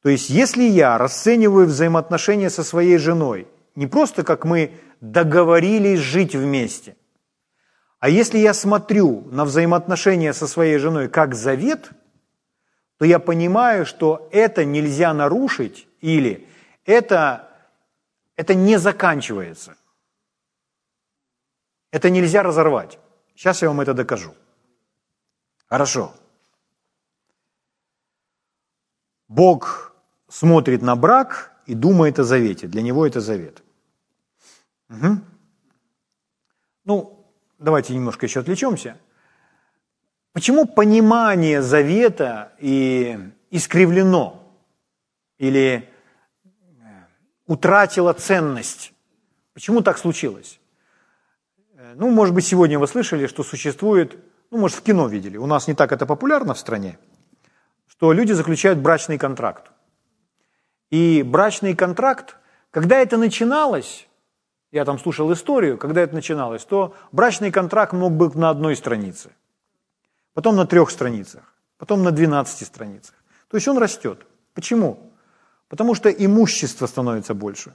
То есть, если я расцениваю взаимоотношения со своей женой не просто как мы договорились жить вместе, а если я смотрю на взаимоотношения со своей женой как завет, то я понимаю, что это нельзя нарушить или это, это не заканчивается. Это нельзя разорвать. Сейчас я вам это докажу. Хорошо. Бог смотрит на брак и думает о завете. Для него это завет. Угу. Ну, давайте немножко еще отвлечемся. Почему понимание завета и искривлено или э, утратило ценность? Почему так случилось? Э, ну, может быть, сегодня вы слышали, что существует, ну, может, в кино видели, у нас не так это популярно в стране, что люди заключают брачный контракт. И брачный контракт, когда это начиналось, я там слушал историю, когда это начиналось, то брачный контракт мог быть на одной странице, потом на трех страницах, потом на 12 страницах. То есть он растет. Почему? Потому что имущество становится больше.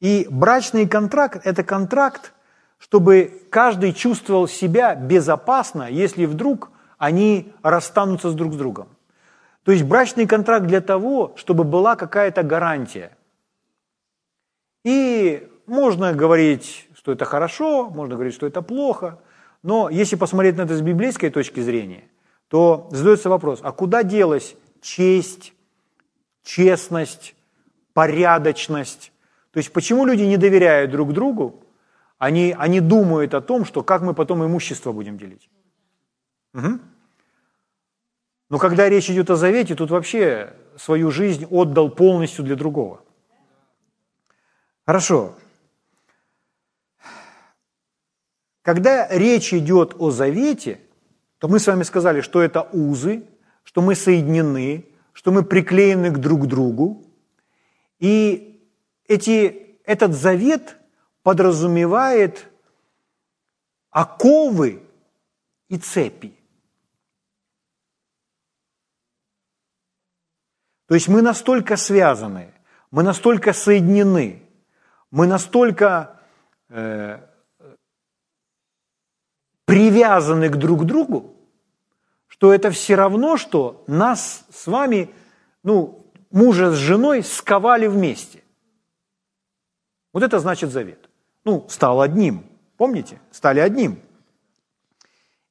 И брачный контракт – это контракт, чтобы каждый чувствовал себя безопасно, если вдруг они расстанутся с друг с другом. То есть брачный контракт для того, чтобы была какая-то гарантия. И можно говорить, что это хорошо, можно говорить, что это плохо, но если посмотреть на это с библейской точки зрения, то задается вопрос, а куда делась честь, честность, порядочность? То есть почему люди не доверяют друг другу? Они, они думают о том, что как мы потом имущество будем делить. Угу. Но когда речь идет о завете, тут вообще свою жизнь отдал полностью для другого. Хорошо. Когда речь идет о завете, то мы с вами сказали, что это узы, что мы соединены, что мы приклеены к друг другу. И эти, этот завет подразумевает оковы и цепи. То есть мы настолько связаны, мы настолько соединены, мы настолько э, привязаны к друг другу, что это все равно, что нас с вами, ну, мужа с женой сковали вместе. Вот это значит завет. Ну, стал одним. Помните? Стали одним.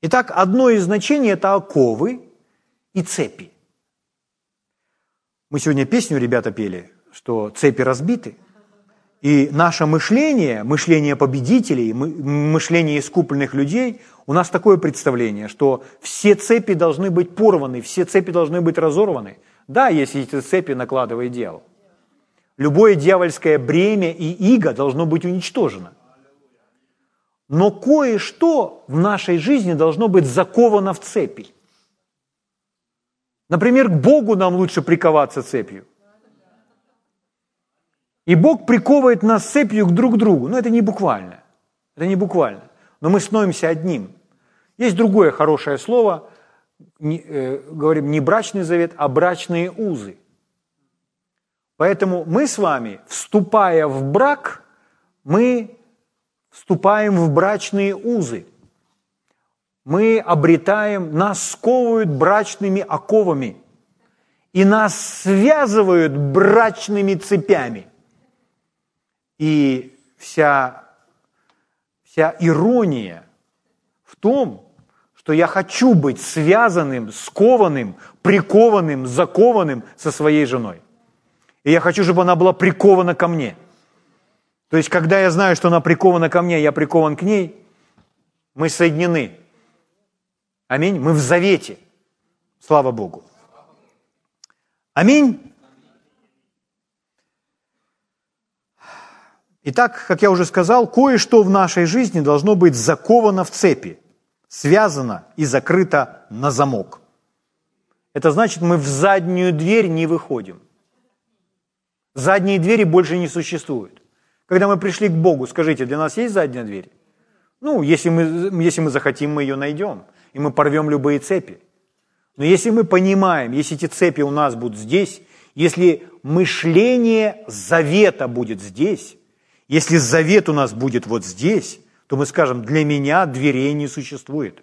Итак, одно из значений – это оковы и цепи. Мы сегодня песню ребята пели, что цепи разбиты. И наше мышление, мышление победителей, мышление искупленных людей, у нас такое представление, что все цепи должны быть порваны, все цепи должны быть разорваны. Да, если эти цепи накладывает дьявол. Любое дьявольское бремя и иго должно быть уничтожено. Но кое-что в нашей жизни должно быть заковано в цепи. Например, к Богу нам лучше приковаться цепью. И Бог приковывает нас цепью друг к другу. Но это не буквально. Это не буквально. Но мы становимся одним. Есть другое хорошее слово, не, э, говорим не брачный завет, а брачные узы. Поэтому мы с вами, вступая в брак, мы вступаем в брачные узы. Мы обретаем, нас сковывают брачными оковами. И нас связывают брачными цепями. И вся, вся ирония в том, что я хочу быть связанным, скованным, прикованным, закованным со своей женой. И я хочу, чтобы она была прикована ко мне. То есть, когда я знаю, что она прикована ко мне, я прикован к ней, мы соединены. Аминь. Мы в завете. Слава Богу. Аминь. Итак, как я уже сказал, кое-что в нашей жизни должно быть заковано в цепи, связано и закрыто на замок. Это значит, мы в заднюю дверь не выходим – Задние двери больше не существуют. Когда мы пришли к Богу, скажите, для нас есть задняя дверь? Ну, если мы, если мы захотим, мы ее найдем, и мы порвем любые цепи. Но если мы понимаем, если эти цепи у нас будут здесь, если мышление завета будет здесь, если завет у нас будет вот здесь, то мы скажем, для меня дверей не существует.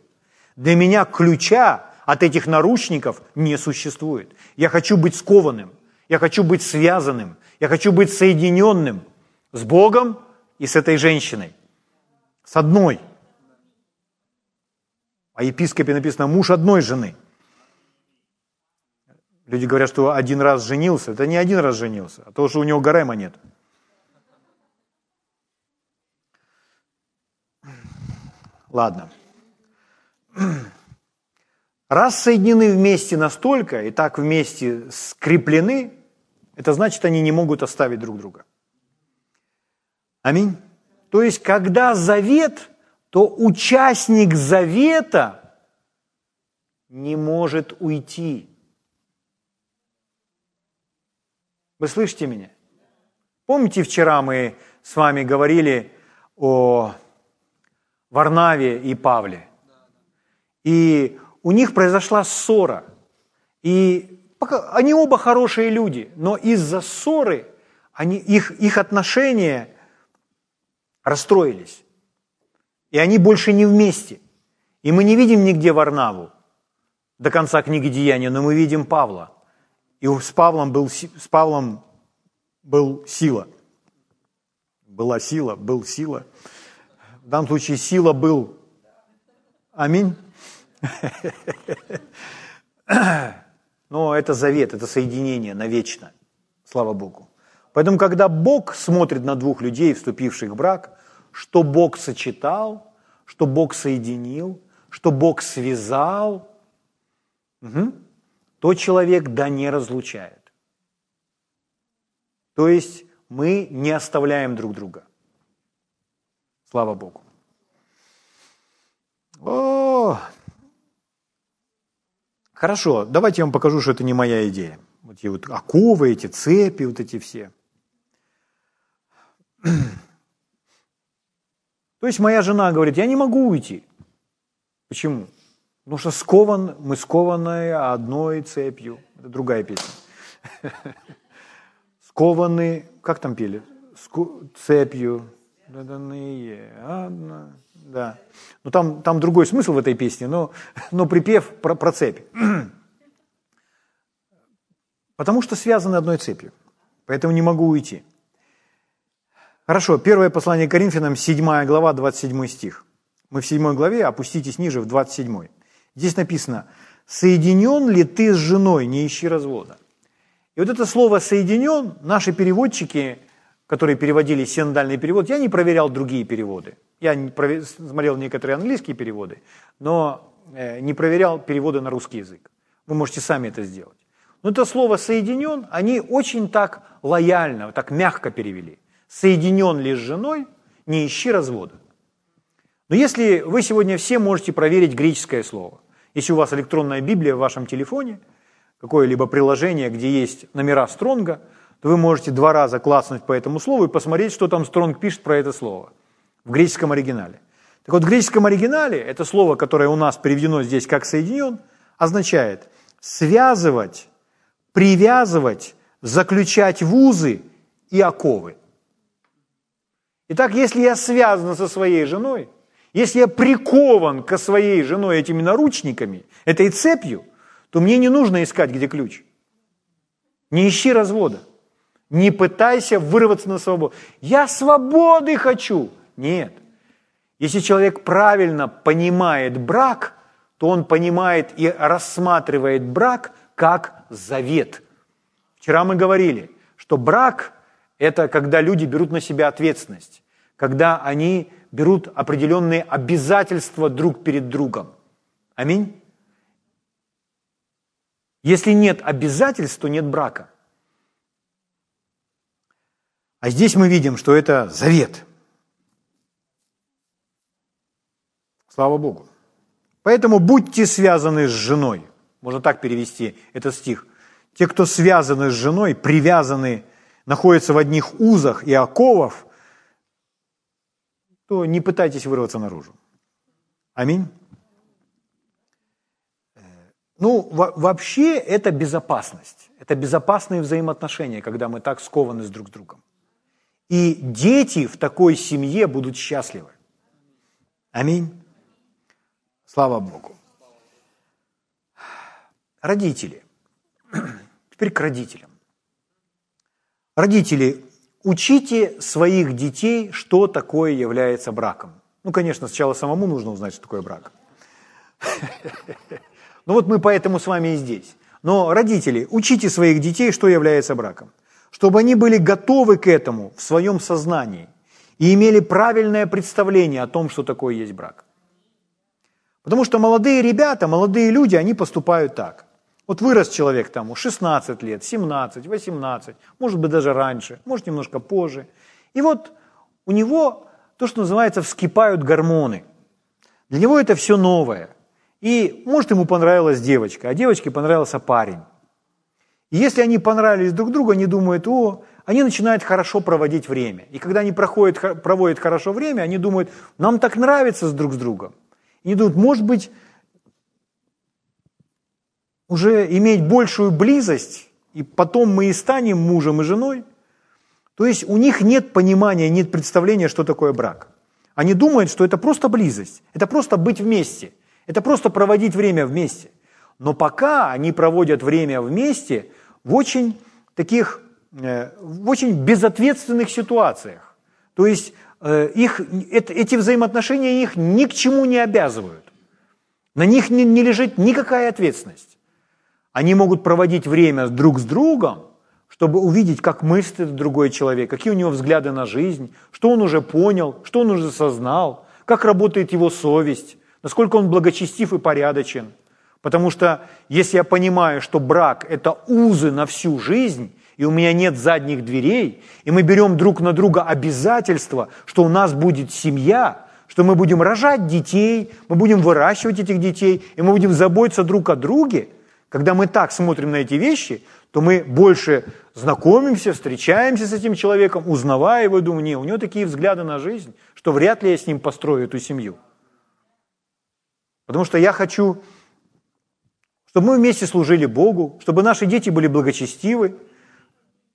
Для меня ключа от этих наручников не существует. Я хочу быть скованным. Я хочу быть связанным. Я хочу быть соединенным с Богом и с этой женщиной. С одной. А епископе написано муж одной жены. Люди говорят, что один раз женился. Это не один раз женился, а то, что у него гарема нет. Ладно. Раз соединены вместе настолько и так вместе скреплены, это значит, они не могут оставить друг друга. Аминь. То есть, когда завет, то участник завета не может уйти. Вы слышите меня? Помните, вчера мы с вами говорили о Варнаве и Павле? И у них произошла ссора. И они оба хорошие люди, но из-за ссоры они, их, их отношения расстроились. И они больше не вместе. И мы не видим нигде Варнаву до конца книги Деяния, но мы видим Павла. И с Павлом был, с Павлом был сила. Была сила, был сила. В данном случае сила был. Аминь. Но это завет, это соединение навечно. Слава Богу. Поэтому, когда Бог смотрит на двух людей, вступивших в брак, что Бог сочетал, что Бог соединил, что Бог связал, угу, то человек да не разлучает. То есть мы не оставляем друг друга. Слава Богу. О! Хорошо, давайте я вам покажу, что это не моя идея. Вот эти вот оковы, эти цепи, вот эти все. То есть моя жена говорит, я не могу уйти. Почему? Потому что скован, мы скованы одной цепью. Это другая песня. Скованы, как там пели? Ску, цепью. Да. Ну там, там другой смысл в этой песне, но, но припев про, про цепь. Потому что связаны одной цепью. Поэтому не могу уйти. Хорошо, первое послание к Коринфянам, 7 глава, 27 стих. Мы в 7 главе, опуститесь ниже, в 27. Здесь написано, «Соединен ли ты с женой, не ищи развода». И вот это слово «соединен» наши переводчики, которые переводили синодальный перевод, я не проверял другие переводы. Я смотрел некоторые английские переводы, но э, не проверял переводы на русский язык. Вы можете сами это сделать. Но это слово «соединен» они очень так лояльно, так мягко перевели. «Соединен ли с женой, не ищи развода». Но если вы сегодня все можете проверить греческое слово, если у вас электронная Библия в вашем телефоне, какое-либо приложение, где есть номера Стронга, то вы можете два раза класснуть по этому слову и посмотреть, что там Стронг пишет про это слово в греческом оригинале. Так вот, в греческом оригинале это слово, которое у нас переведено здесь как «соединен», означает связывать привязывать, заключать вузы и оковы. Итак, если я связан со своей женой, если я прикован к своей женой этими наручниками, этой цепью, то мне не нужно искать, где ключ. Не ищи развода. Не пытайся вырваться на свободу. Я свободы хочу. Нет. Если человек правильно понимает брак, то он понимает и рассматривает брак как завет. Вчера мы говорили, что брак – это когда люди берут на себя ответственность, когда они берут определенные обязательства друг перед другом. Аминь. Если нет обязательств, то нет брака. А здесь мы видим, что это завет. Слава Богу. Поэтому будьте связаны с женой – можно так перевести этот стих. Те, кто связаны с женой, привязаны, находятся в одних узах и оковах, то не пытайтесь вырваться наружу. Аминь. Э, ну, вообще это безопасность. Это безопасные взаимоотношения, когда мы так скованы с друг с другом. И дети в такой семье будут счастливы. Аминь. Слава Богу. Родители. Теперь к родителям. Родители, учите своих детей, что такое является браком. Ну, конечно, сначала самому нужно узнать, что такое брак. Ну вот мы поэтому с вами и здесь. Но родители, учите своих детей, что является браком. Чтобы они были готовы к этому в своем сознании и имели правильное представление о том, что такое есть брак. Потому что молодые ребята, молодые люди, они поступают так. Вот вырос человек там, 16 лет, 17, 18, может быть даже раньше, может немножко позже. И вот у него то, что называется, вскипают гормоны. Для него это все новое. И может ему понравилась девочка, а девочке понравился парень. И если они понравились друг другу, они думают, о, они начинают хорошо проводить время. И когда они проходят, проводят хорошо время, они думают, нам так нравится друг с другом. И они думают, может быть, уже иметь большую близость, и потом мы и станем мужем и женой. То есть у них нет понимания, нет представления, что такое брак. Они думают, что это просто близость, это просто быть вместе, это просто проводить время вместе. Но пока они проводят время вместе в очень таких, э, в очень безответственных ситуациях. То есть э, их, эти взаимоотношения их ни к чему не обязывают. На них не, не лежит никакая ответственность. Они могут проводить время друг с другом, чтобы увидеть, как мыслит другой человек, какие у него взгляды на жизнь, что он уже понял, что он уже осознал, как работает его совесть, насколько он благочестив и порядочен. Потому что если я понимаю, что брак – это узы на всю жизнь, и у меня нет задних дверей, и мы берем друг на друга обязательства, что у нас будет семья, что мы будем рожать детей, мы будем выращивать этих детей, и мы будем заботиться друг о друге, когда мы так смотрим на эти вещи, то мы больше знакомимся, встречаемся с этим человеком, узнавая его, думаю, не, у него такие взгляды на жизнь, что вряд ли я с ним построю эту семью. Потому что я хочу, чтобы мы вместе служили Богу, чтобы наши дети были благочестивы,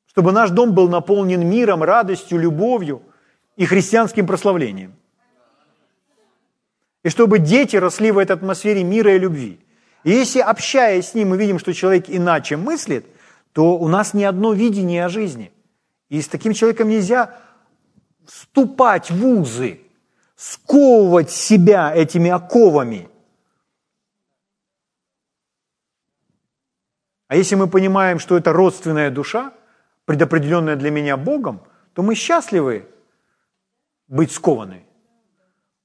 чтобы наш дом был наполнен миром, радостью, любовью и христианским прославлением. И чтобы дети росли в этой атмосфере мира и любви. И если, общаясь с ним, мы видим, что человек иначе мыслит, то у нас не одно видение о жизни. И с таким человеком нельзя вступать в узы, сковывать себя этими оковами. А если мы понимаем, что это родственная душа, предопределенная для меня Богом, то мы счастливы быть скованы.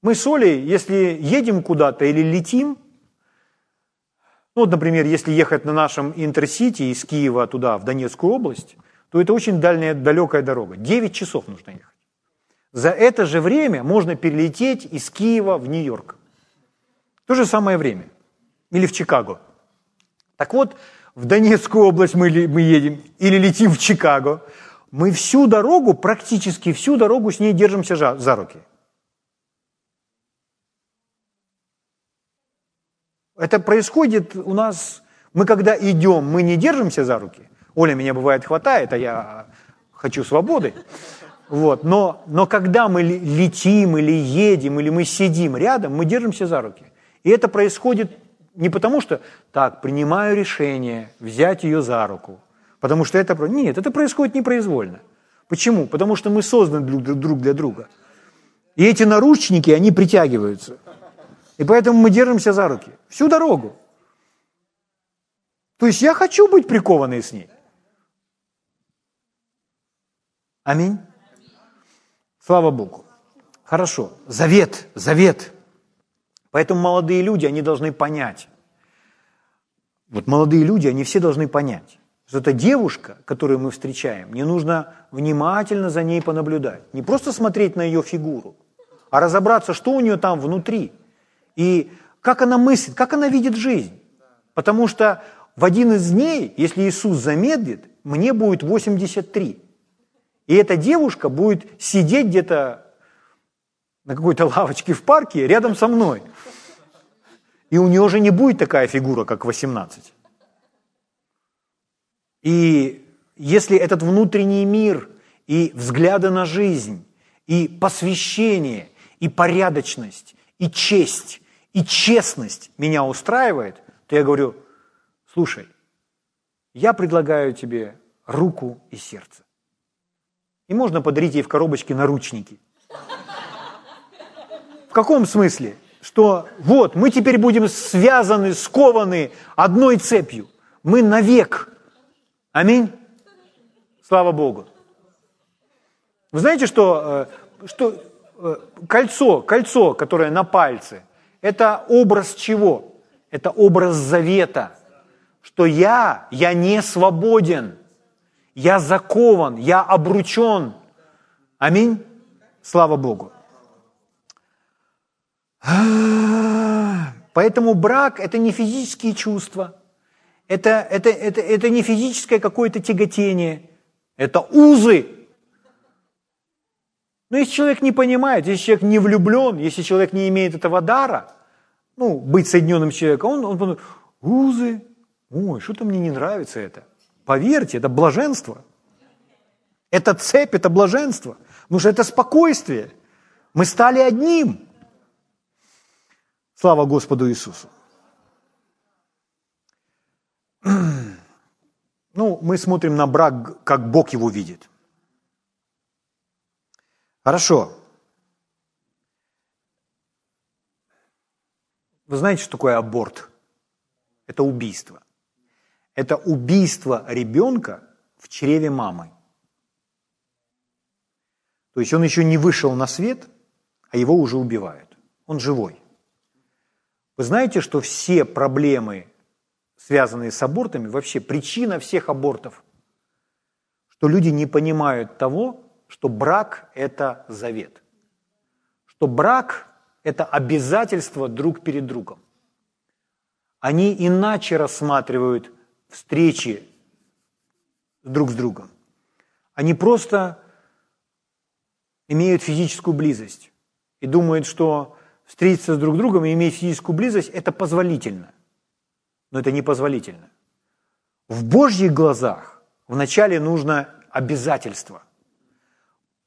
Мы с Олей, если едем куда-то или летим – ну, вот, например, если ехать на нашем Интерсити из Киева туда, в Донецкую область, то это очень дальняя, далекая дорога. 9 часов нужно ехать. За это же время можно перелететь из Киева в Нью-Йорк. То же самое время. Или в Чикаго. Так вот, в Донецкую область мы, мы едем или летим в Чикаго. Мы всю дорогу, практически всю дорогу с ней держимся за руки. Это происходит у нас, мы когда идем, мы не держимся за руки. Оля меня бывает хватает, а я хочу свободы. Вот. Но, но когда мы летим или едем, или мы сидим рядом, мы держимся за руки. И это происходит не потому, что так, принимаю решение взять ее за руку, потому что это... Нет, это происходит непроизвольно. Почему? Потому что мы созданы друг для друга. И эти наручники, они притягиваются. И поэтому мы держимся за руки всю дорогу. То есть я хочу быть прикованной с ней. Аминь. Слава Богу. Хорошо. Завет, завет. Поэтому молодые люди, они должны понять. Вот молодые люди, они все должны понять, что эта девушка, которую мы встречаем, мне нужно внимательно за ней понаблюдать. Не просто смотреть на ее фигуру, а разобраться, что у нее там внутри – и как она мыслит, как она видит жизнь. Потому что в один из дней, если Иисус замедлит, мне будет 83. И эта девушка будет сидеть где-то на какой-то лавочке в парке рядом со мной. И у нее уже не будет такая фигура, как 18. И если этот внутренний мир и взгляды на жизнь, и посвящение, и порядочность, и честь, и честность меня устраивает, то я говорю, слушай, я предлагаю тебе руку и сердце. И можно подарить ей в коробочке наручники. В каком смысле? Что вот, мы теперь будем связаны, скованы одной цепью. Мы навек. Аминь. Слава Богу. Вы знаете, что, э, что э, кольцо, кольцо, которое на пальце, это образ чего? Это образ завета, что я, я не свободен, я закован, я обручен. Аминь. Слава Богу. Поэтому брак – это не физические чувства, это, это, это, это не физическое какое-то тяготение, это узы, но если человек не понимает, если человек не влюблен, если человек не имеет этого дара, ну, быть соединенным человеком, он, он подумает, узы, ой, что-то мне не нравится это. Поверьте, это блаженство. Это цепь, это блаженство. Потому что это спокойствие. Мы стали одним. Слава Господу Иисусу. Ну, мы смотрим на брак, как Бог его видит. Хорошо. Вы знаете, что такое аборт? Это убийство. Это убийство ребенка в чреве мамы. То есть он еще не вышел на свет, а его уже убивают. Он живой. Вы знаете, что все проблемы, связанные с абортами, вообще причина всех абортов, что люди не понимают того, что брак – это завет. Что брак – это обязательство друг перед другом. Они иначе рассматривают встречи друг с другом. Они просто имеют физическую близость и думают, что встретиться с друг другом и иметь физическую близость – это позволительно. Но это не позволительно. В Божьих глазах вначале нужно обязательство,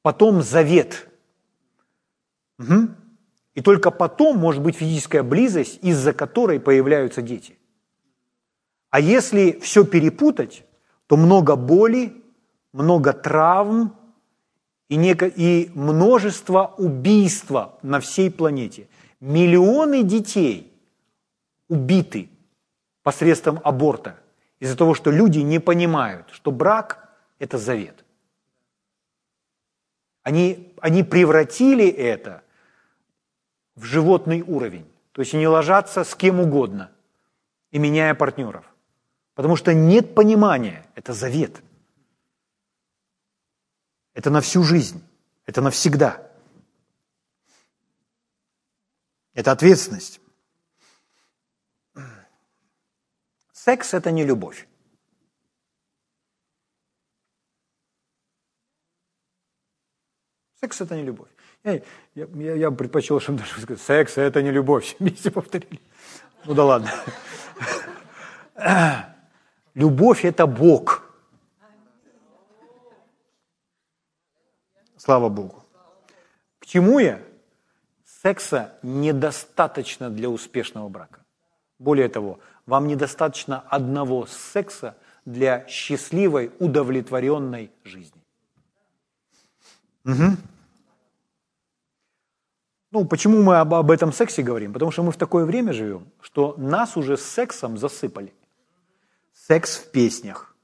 потом завет. Угу. И только потом может быть физическая близость, из-за которой появляются дети. А если все перепутать, то много боли, много травм и, неко... и множество убийства на всей планете. Миллионы детей убиты посредством аборта из-за того, что люди не понимают, что брак – это завет. Они, они превратили это в животный уровень. То есть они ложатся с кем угодно и меняя партнеров. Потому что нет понимания, это завет. Это на всю жизнь, это навсегда. Это ответственность. Секс – это не любовь. Секс – это не любовь. Я, я, я предпочел, чтобы даже сказать, секс – это не любовь. Вместе повторили. Ну да ладно. Любовь – это Бог. Слава Богу. К чему я? Секса недостаточно для успешного брака. Более того, вам недостаточно одного секса для счастливой, удовлетворенной жизни. Угу. Ну, почему мы об, об этом сексе говорим? Потому что мы в такое время живем, что нас уже с сексом засыпали. Секс в песнях,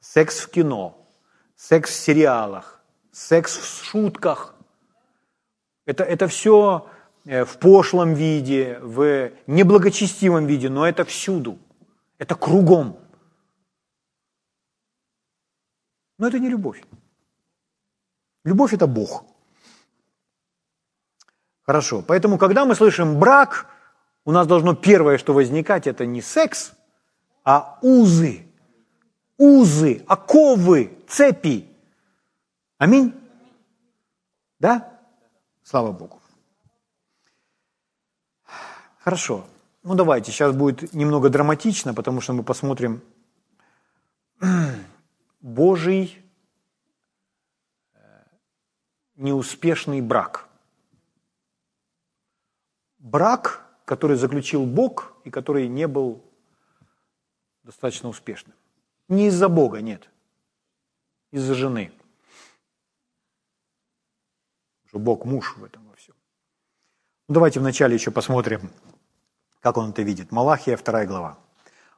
секс в кино, секс в сериалах, секс в шутках. Это, это все в пошлом виде, в неблагочестивом виде, но это всюду. Это кругом. Но это не любовь. Любовь – это Бог. Хорошо. Поэтому, когда мы слышим брак, у нас должно первое, что возникать, это не секс, а узы. Узы, оковы, цепи. Аминь? Да? Слава Богу. Хорошо. Ну давайте, сейчас будет немного драматично, потому что мы посмотрим Божий э, неуспешный брак. Брак, который заключил Бог и который не был достаточно успешным. Не из-за Бога, нет. Из-за жены – что Бог муж в этом во всем. Ну, давайте вначале еще посмотрим, как он это видит. Малахия, вторая глава.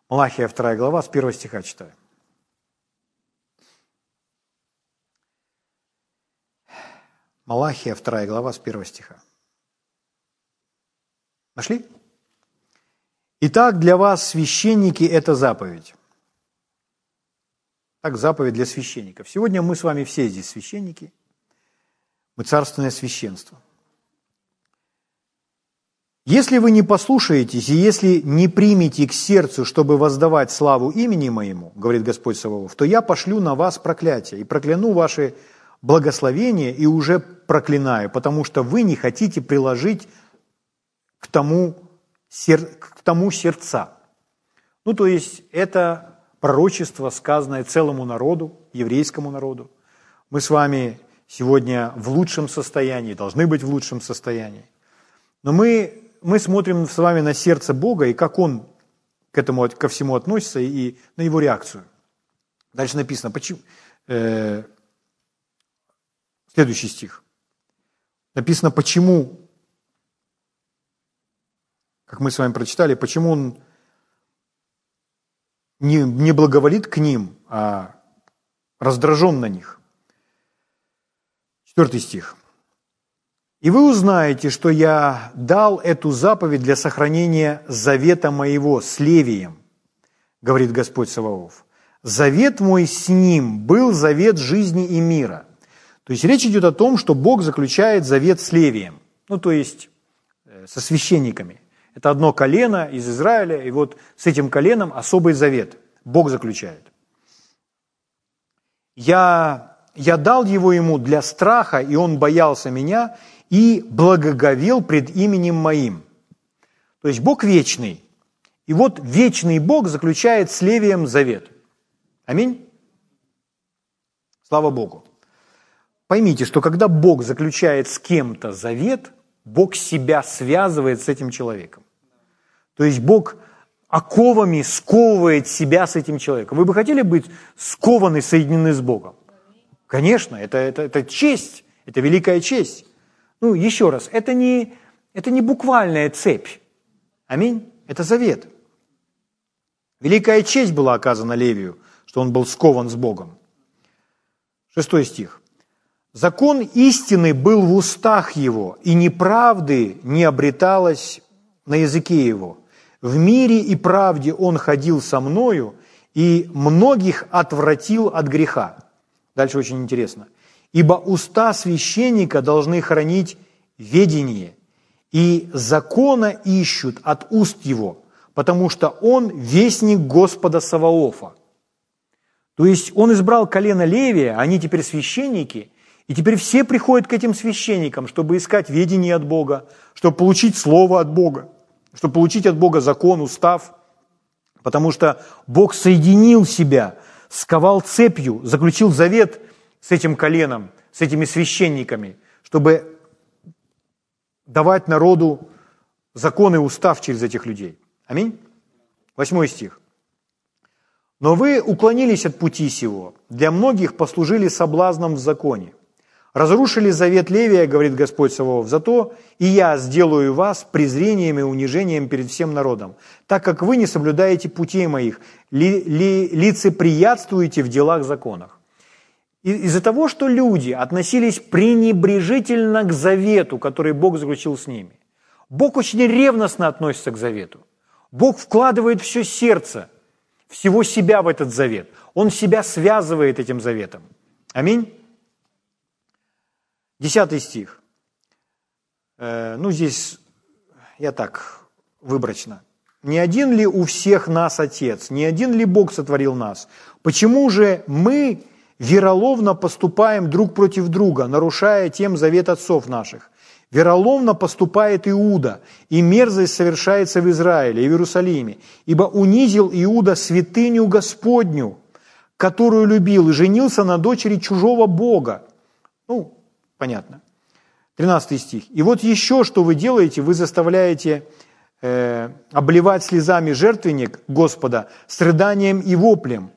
Малахия, вторая глава, с первого стиха читаю. Малахия, вторая глава, с первого стиха. Нашли? Итак, для вас, священники, это заповедь. Так, заповедь для священников. Сегодня мы с вами все здесь священники – мы царственное священство. Если вы не послушаетесь и если не примете к сердцу, чтобы воздавать славу имени моему, говорит Господь Саваоф, то я пошлю на вас проклятие и прокляну ваши благословения и уже проклинаю, потому что вы не хотите приложить к тому, к тому сердца. Ну, то есть это пророчество, сказанное целому народу, еврейскому народу. Мы с вами сегодня в лучшем состоянии, должны быть в лучшем состоянии. Но мы, мы смотрим с вами на сердце Бога и как Он к этому, ко всему относится и на его реакцию. Дальше написано, почему, э, следующий стих. Написано, почему, как мы с вами прочитали, почему он не, не благоволит к ним, а раздражен на них. Четвертый стих. «И вы узнаете, что я дал эту заповедь для сохранения завета моего с Левием, говорит Господь Саваоф. Завет мой с ним был завет жизни и мира. То есть речь идет о том, что Бог заключает завет с Левием, ну то есть э, со священниками. Это одно колено из Израиля, и вот с этим коленом особый завет Бог заключает. Я, я дал его ему для страха, и он боялся меня, и благоговел пред именем моим. То есть Бог вечный. И вот вечный Бог заключает с Левием завет. Аминь? Слава Богу. Поймите, что когда Бог заключает с кем-то завет, Бог себя связывает с этим человеком. То есть Бог оковами сковывает себя с этим человеком. Вы бы хотели быть скованы, соединены с Богом? Конечно, это, это, это честь, это великая честь. Ну, еще раз, это не, это не буквальная цепь. Аминь. Это завет. Великая честь была оказана Левию, что он был скован с Богом. Шестой стих. Закон истины был в устах его, и неправды не обреталось на языке его. В мире и правде он ходил со мною, и многих отвратил от греха. Дальше очень интересно. Ибо уста священника должны хранить ведение, и закона ищут от уст его, потому что он вестник Господа Саваофа. То есть он избрал колено Левия, они теперь священники – и теперь все приходят к этим священникам, чтобы искать ведение от Бога, чтобы получить слово от Бога, чтобы получить от Бога закон, устав, потому что Бог соединил себя, сковал цепью, заключил завет с этим коленом, с этими священниками, чтобы давать народу закон и устав через этих людей. Аминь. Восьмой стих. «Но вы уклонились от пути сего, для многих послужили соблазном в законе, Разрушили завет Левия, говорит Господь Саваоф, зато и я сделаю вас презрением и унижением перед всем народом, так как вы не соблюдаете путей моих, ли, ли, лицеприятствуете в делах законах. Из-за того, что люди относились пренебрежительно к завету, который Бог заключил с ними, Бог очень ревностно относится к завету. Бог вкладывает все сердце, всего себя в этот завет. Он себя связывает этим заветом. Аминь. Десятый стих. Э, ну, здесь я так выборочно. «Не один ли у всех нас Отец? Не один ли Бог сотворил нас? Почему же мы вероловно поступаем друг против друга, нарушая тем завет отцов наших? Вероломно поступает Иуда, и мерзость совершается в Израиле и в Иерусалиме, ибо унизил Иуда святыню Господню, которую любил, и женился на дочери чужого Бога». Ну, Понятно. 13 стих. «И вот еще что вы делаете, вы заставляете э, обливать слезами жертвенник Господа страданием и воплем,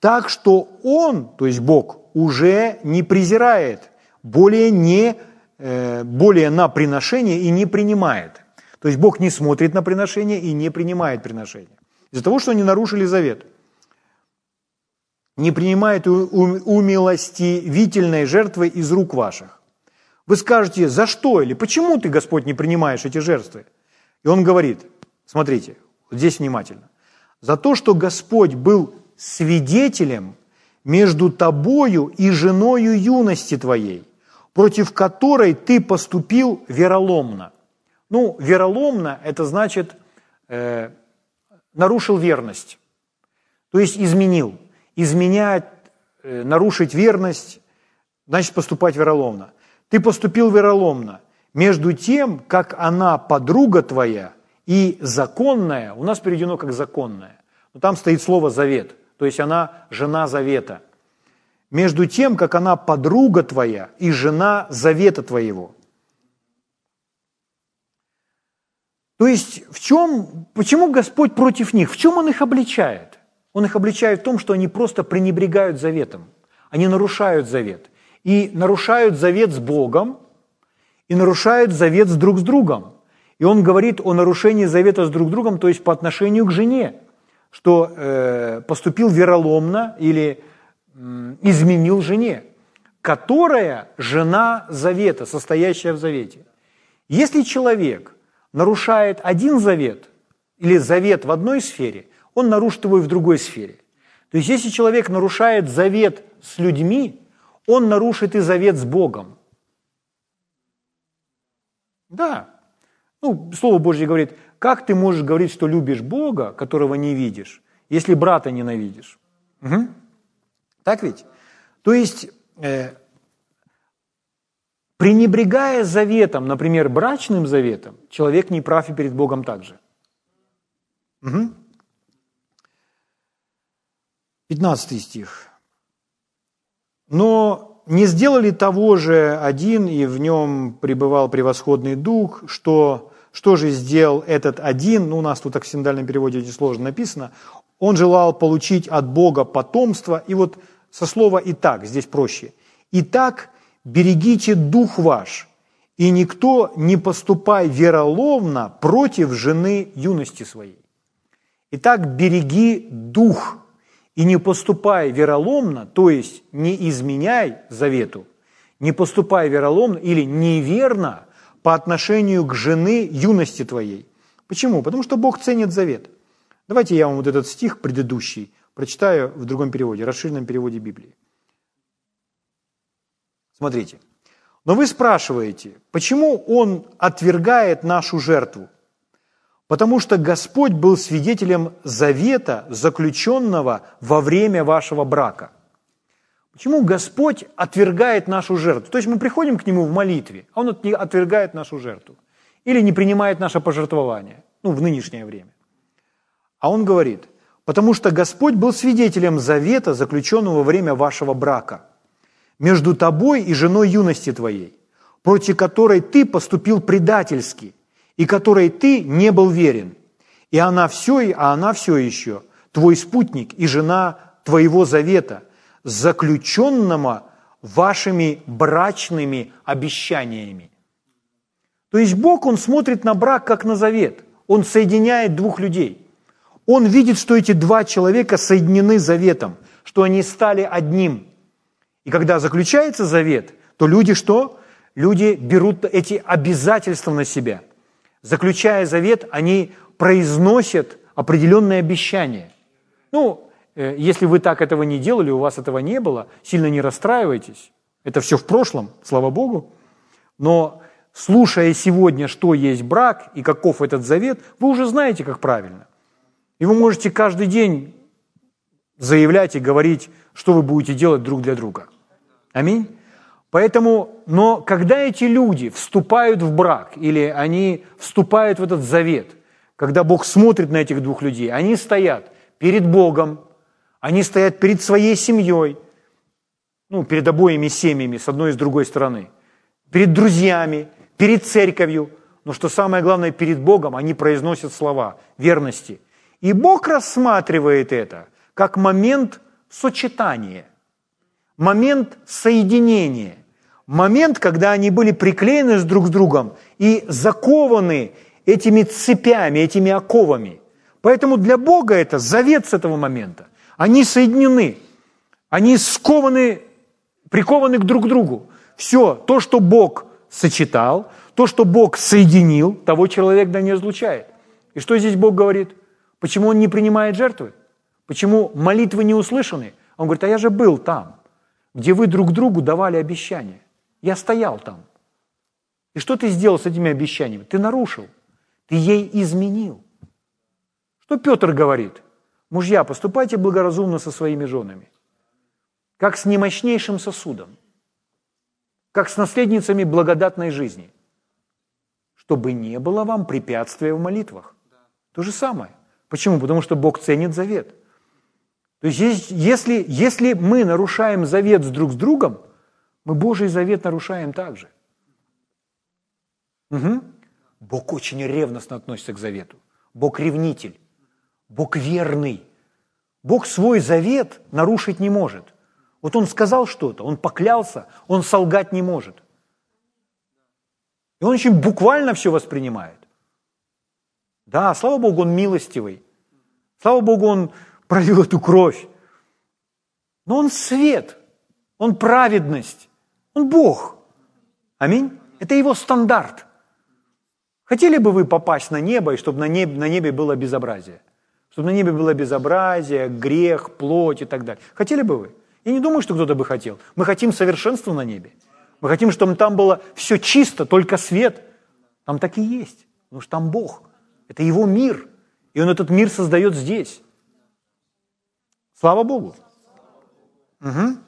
так что Он, то есть Бог, уже не презирает, более, не, э, более на приношение и не принимает. То есть Бог не смотрит на приношение и не принимает приношение. Из-за того, что они нарушили завет. Не принимает умилостивительной жертвы из рук ваших. Вы скажете, за что или почему ты, Господь, не принимаешь эти жертвы? И он говорит, смотрите, вот здесь внимательно, за то, что Господь был свидетелем между тобою и женою юности твоей, против которой ты поступил вероломно. Ну, вероломно – это значит, э, нарушил верность, то есть изменил. Изменять, э, нарушить верность – значит поступать вероломно. Ты поступил вероломно. Между тем, как она подруга твоя и законная, у нас переведено как законная, но там стоит слово завет, то есть она жена завета. между тем, как она подруга твоя и жена завета твоего. То есть в чем, почему Господь против них? В чем Он их обличает? Он их обличает в том, что они просто пренебрегают заветом. Они нарушают завет. И нарушают завет с Богом, и нарушают завет с друг с другом. И он говорит о нарушении завета с друг другом, то есть по отношению к жене, что э, поступил вероломно или э, изменил жене, которая жена завета, состоящая в завете. Если человек нарушает один завет или завет в одной сфере, он нарушит его и в другой сфере. То есть если человек нарушает завет с людьми, он нарушит и завет с Богом. Да. Ну, Слово Божье говорит, как ты можешь говорить, что любишь Бога, которого не видишь, если брата ненавидишь? Угу. Так ведь? То есть, э, пренебрегая заветом, например, брачным заветом, человек не прав и перед Богом также. Угу. 15 стих. Но не сделали того же один, и в нем пребывал превосходный дух, что, что же сделал этот один, ну, у нас тут так в синдальном переводе очень сложно написано, он желал получить от Бога потомство, и вот со слова «и так», здесь проще. «Итак, берегите дух ваш, и никто не поступай вероломно против жены юности своей». Итак, береги дух и не поступай вероломно, то есть не изменяй завету, не поступай вероломно или неверно по отношению к жены юности твоей. Почему? Потому что Бог ценит завет. Давайте я вам вот этот стих предыдущий прочитаю в другом переводе, расширенном переводе Библии. Смотрите. Но вы спрашиваете, почему Он отвергает нашу жертву? Потому что Господь был свидетелем завета, заключенного во время вашего брака. Почему Господь отвергает нашу жертву? То есть мы приходим к Нему в молитве, а Он отвергает нашу жертву. Или не принимает наше пожертвование, ну, в нынешнее время. А Он говорит, потому что Господь был свидетелем завета, заключенного во время вашего брака, между тобой и женой юности твоей, против которой ты поступил предательски – и которой ты не был верен. И она все, а она все еще твой спутник и жена твоего завета, заключенного вашими брачными обещаниями. То есть Бог, Он смотрит на брак как на завет. Он соединяет двух людей. Он видит, что эти два человека соединены заветом, что они стали одним. И когда заключается завет, то люди что? Люди берут эти обязательства на себя – заключая завет, они произносят определенные обещания. Ну, если вы так этого не делали, у вас этого не было, сильно не расстраивайтесь. Это все в прошлом, слава Богу. Но слушая сегодня, что есть брак и каков этот завет, вы уже знаете, как правильно. И вы можете каждый день заявлять и говорить, что вы будете делать друг для друга. Аминь. Поэтому, но когда эти люди вступают в брак или они вступают в этот завет, когда Бог смотрит на этих двух людей, они стоят перед Богом, они стоят перед своей семьей, ну, перед обоими семьями, с одной и с другой стороны, перед друзьями, перед церковью, но что самое главное, перед Богом они произносят слова верности. И Бог рассматривает это как момент сочетания, момент соединения – момент, когда они были приклеены друг с другом и закованы этими цепями, этими оковами. Поэтому для Бога это завет с этого момента. Они соединены, они скованы, прикованы друг к другу. Все, то, что Бог сочетал, то, что Бог соединил, того человек да не разлучает. И что здесь Бог говорит? Почему он не принимает жертвы? Почему молитвы не услышаны? Он говорит, а я же был там, где вы друг другу давали обещания. Я стоял там. И что ты сделал с этими обещаниями? Ты нарушил. Ты ей изменил. Что Петр говорит? Мужья, поступайте благоразумно со своими женами, как с немощнейшим сосудом, как с наследницами благодатной жизни, чтобы не было вам препятствия в молитвах. То же самое. Почему? Потому что Бог ценит завет. То есть если, если мы нарушаем завет с друг с другом, мы Божий завет нарушаем также. Угу. Бог очень ревностно относится к завету. Бог ревнитель. Бог верный. Бог свой завет нарушить не может. Вот он сказал что-то, он поклялся, он солгать не может. И он очень буквально все воспринимает. Да, слава Богу, он милостивый. Слава Богу, он пролил эту кровь. Но он свет, он праведность, он Бог. Аминь. Это его стандарт. Хотели бы вы попасть на небо, и чтобы на небе, на небе было безобразие? Чтобы на небе было безобразие, грех, плоть и так далее. Хотели бы вы? Я не думаю, что кто-то бы хотел. Мы хотим совершенства на небе. Мы хотим, чтобы там было все чисто, только свет. Там так и есть, потому что там Бог. Это Его мир. И Он этот мир создает здесь. Слава Богу. Угу.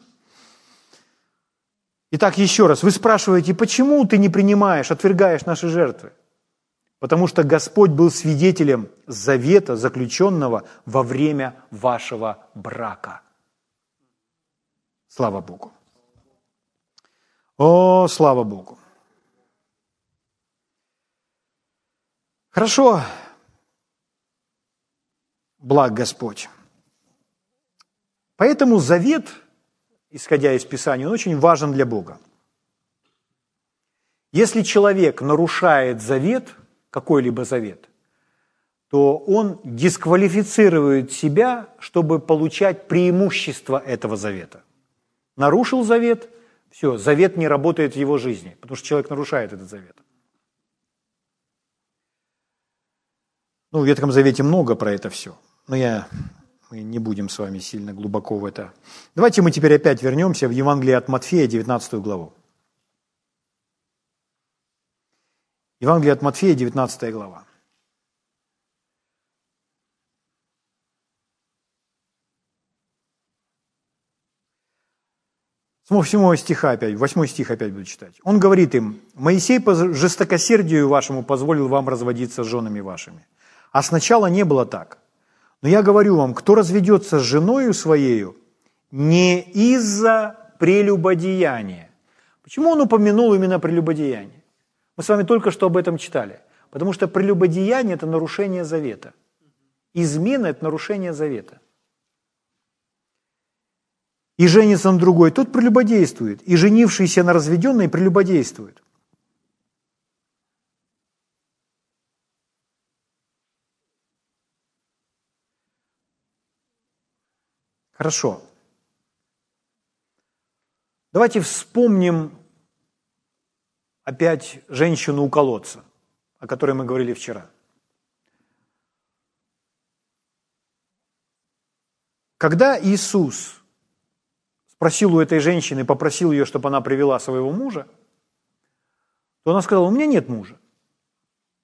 Итак, еще раз, вы спрашиваете, почему ты не принимаешь, отвергаешь наши жертвы? Потому что Господь был свидетелем завета, заключенного во время вашего брака. Слава Богу. О, слава Богу. Хорошо, благ Господь. Поэтому завет, исходя из Писания, он очень важен для Бога. Если человек нарушает завет, какой-либо завет, то он дисквалифицирует себя, чтобы получать преимущество этого завета. Нарушил завет, все, завет не работает в его жизни, потому что человек нарушает этот завет. Ну, в Ветхом Завете много про это все, но я, мы не будем с вами сильно глубоко в это. Давайте мы теперь опять вернемся в Евангелие от Матфея, 19 главу. Евангелие от Матфея, 19 глава. С 8 стиха опять, 8 стих опять буду читать. Он говорит им, «Моисей по жестокосердию вашему позволил вам разводиться с женами вашими. А сначала не было так. Но я говорю вам, кто разведется с женою своею, не из-за прелюбодеяния». Почему он упомянул именно прелюбодеяние? Мы с вами только что об этом читали. Потому что прелюбодеяние – это нарушение завета. Измена – это нарушение завета. И женится на другой, тот прелюбодействует. И женившийся на разведенной прелюбодействует. Хорошо. Давайте вспомним опять женщину у колодца, о которой мы говорили вчера. Когда Иисус спросил у этой женщины, попросил ее, чтобы она привела своего мужа, то она сказала, у меня нет мужа.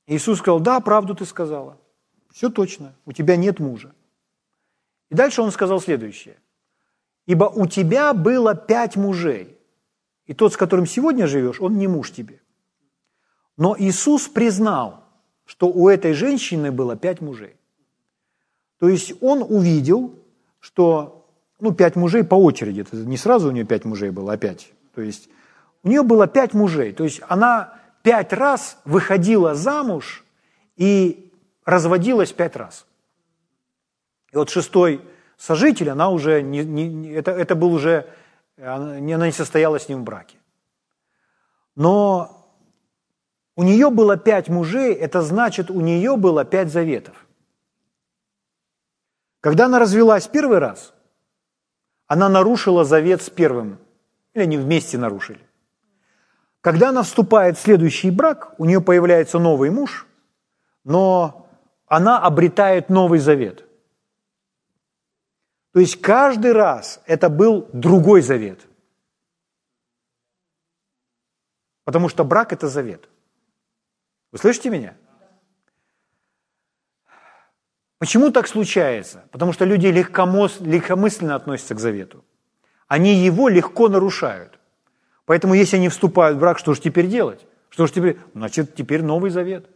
Иисус сказал, да, правду ты сказала. Все точно, у тебя нет мужа. И дальше он сказал следующее. Ибо у тебя было пять мужей, и тот, с которым сегодня живешь, он не муж тебе. Но Иисус признал, что у этой женщины было пять мужей. То есть он увидел, что, ну, пять мужей по очереди, это не сразу у нее пять мужей было, а пять. То есть у нее было пять мужей. То есть она пять раз выходила замуж и разводилась пять раз. И вот шестой сожитель, она уже, не, не, это, это был уже она не состояла с ним в браке. Но у нее было пять мужей, это значит, у нее было пять заветов. Когда она развелась первый раз, она нарушила завет с первым, или они вместе нарушили. Когда она вступает в следующий брак, у нее появляется новый муж, но она обретает новый завет – то есть каждый раз это был другой завет. Потому что брак – это завет. Вы слышите меня? Почему так случается? Потому что люди легкомысленно относятся к завету. Они его легко нарушают. Поэтому если они вступают в брак, что же теперь делать? Что же теперь? Значит, теперь новый завет.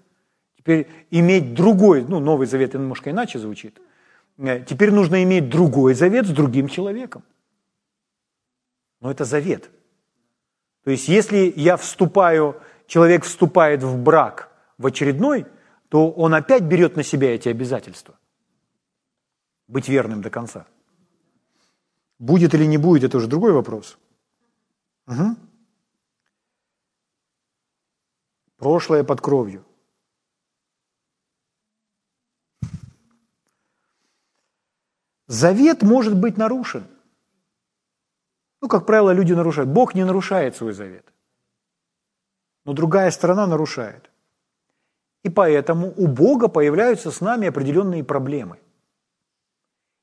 Теперь иметь другой, ну, новый завет немножко иначе звучит – теперь нужно иметь другой завет с другим человеком. Но это завет. То есть если я вступаю, человек вступает в брак в очередной, то он опять берет на себя эти обязательства. Быть верным до конца. Будет или не будет, это уже другой вопрос. Угу. Прошлое под кровью. Завет может быть нарушен. Ну, как правило, люди нарушают. Бог не нарушает свой завет. Но другая сторона нарушает. И поэтому у Бога появляются с нами определенные проблемы.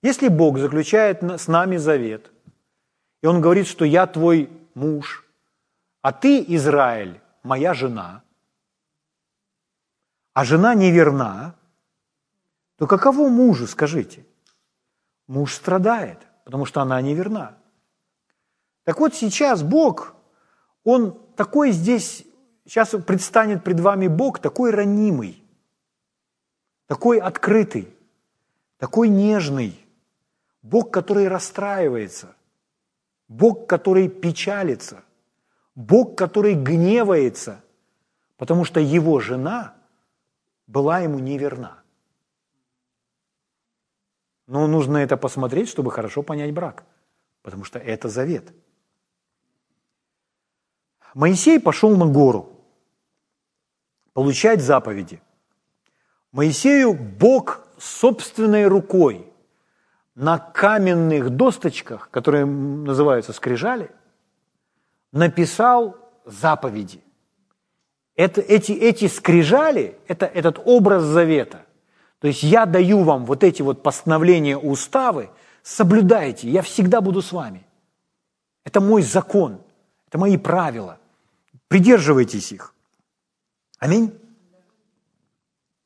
Если Бог заключает с нами завет, и Он говорит, что я твой муж, а ты, Израиль, моя жена, а жена неверна, то каково мужу, скажите? Муж страдает, потому что она неверна. Так вот сейчас Бог, Он такой здесь, сейчас предстанет пред вами Бог, такой ранимый, такой открытый, такой нежный, Бог, который расстраивается, Бог, который печалится, Бог, который гневается, потому что его жена была ему неверна. Но нужно это посмотреть, чтобы хорошо понять брак, потому что это завет. Моисей пошел на гору получать заповеди. Моисею Бог собственной рукой на каменных досточках, которые называются скрижали, написал заповеди. Это, эти, эти скрижали, это этот образ завета. То есть я даю вам вот эти вот постановления, уставы, соблюдайте, я всегда буду с вами. Это мой закон, это мои правила. Придерживайтесь их. Аминь.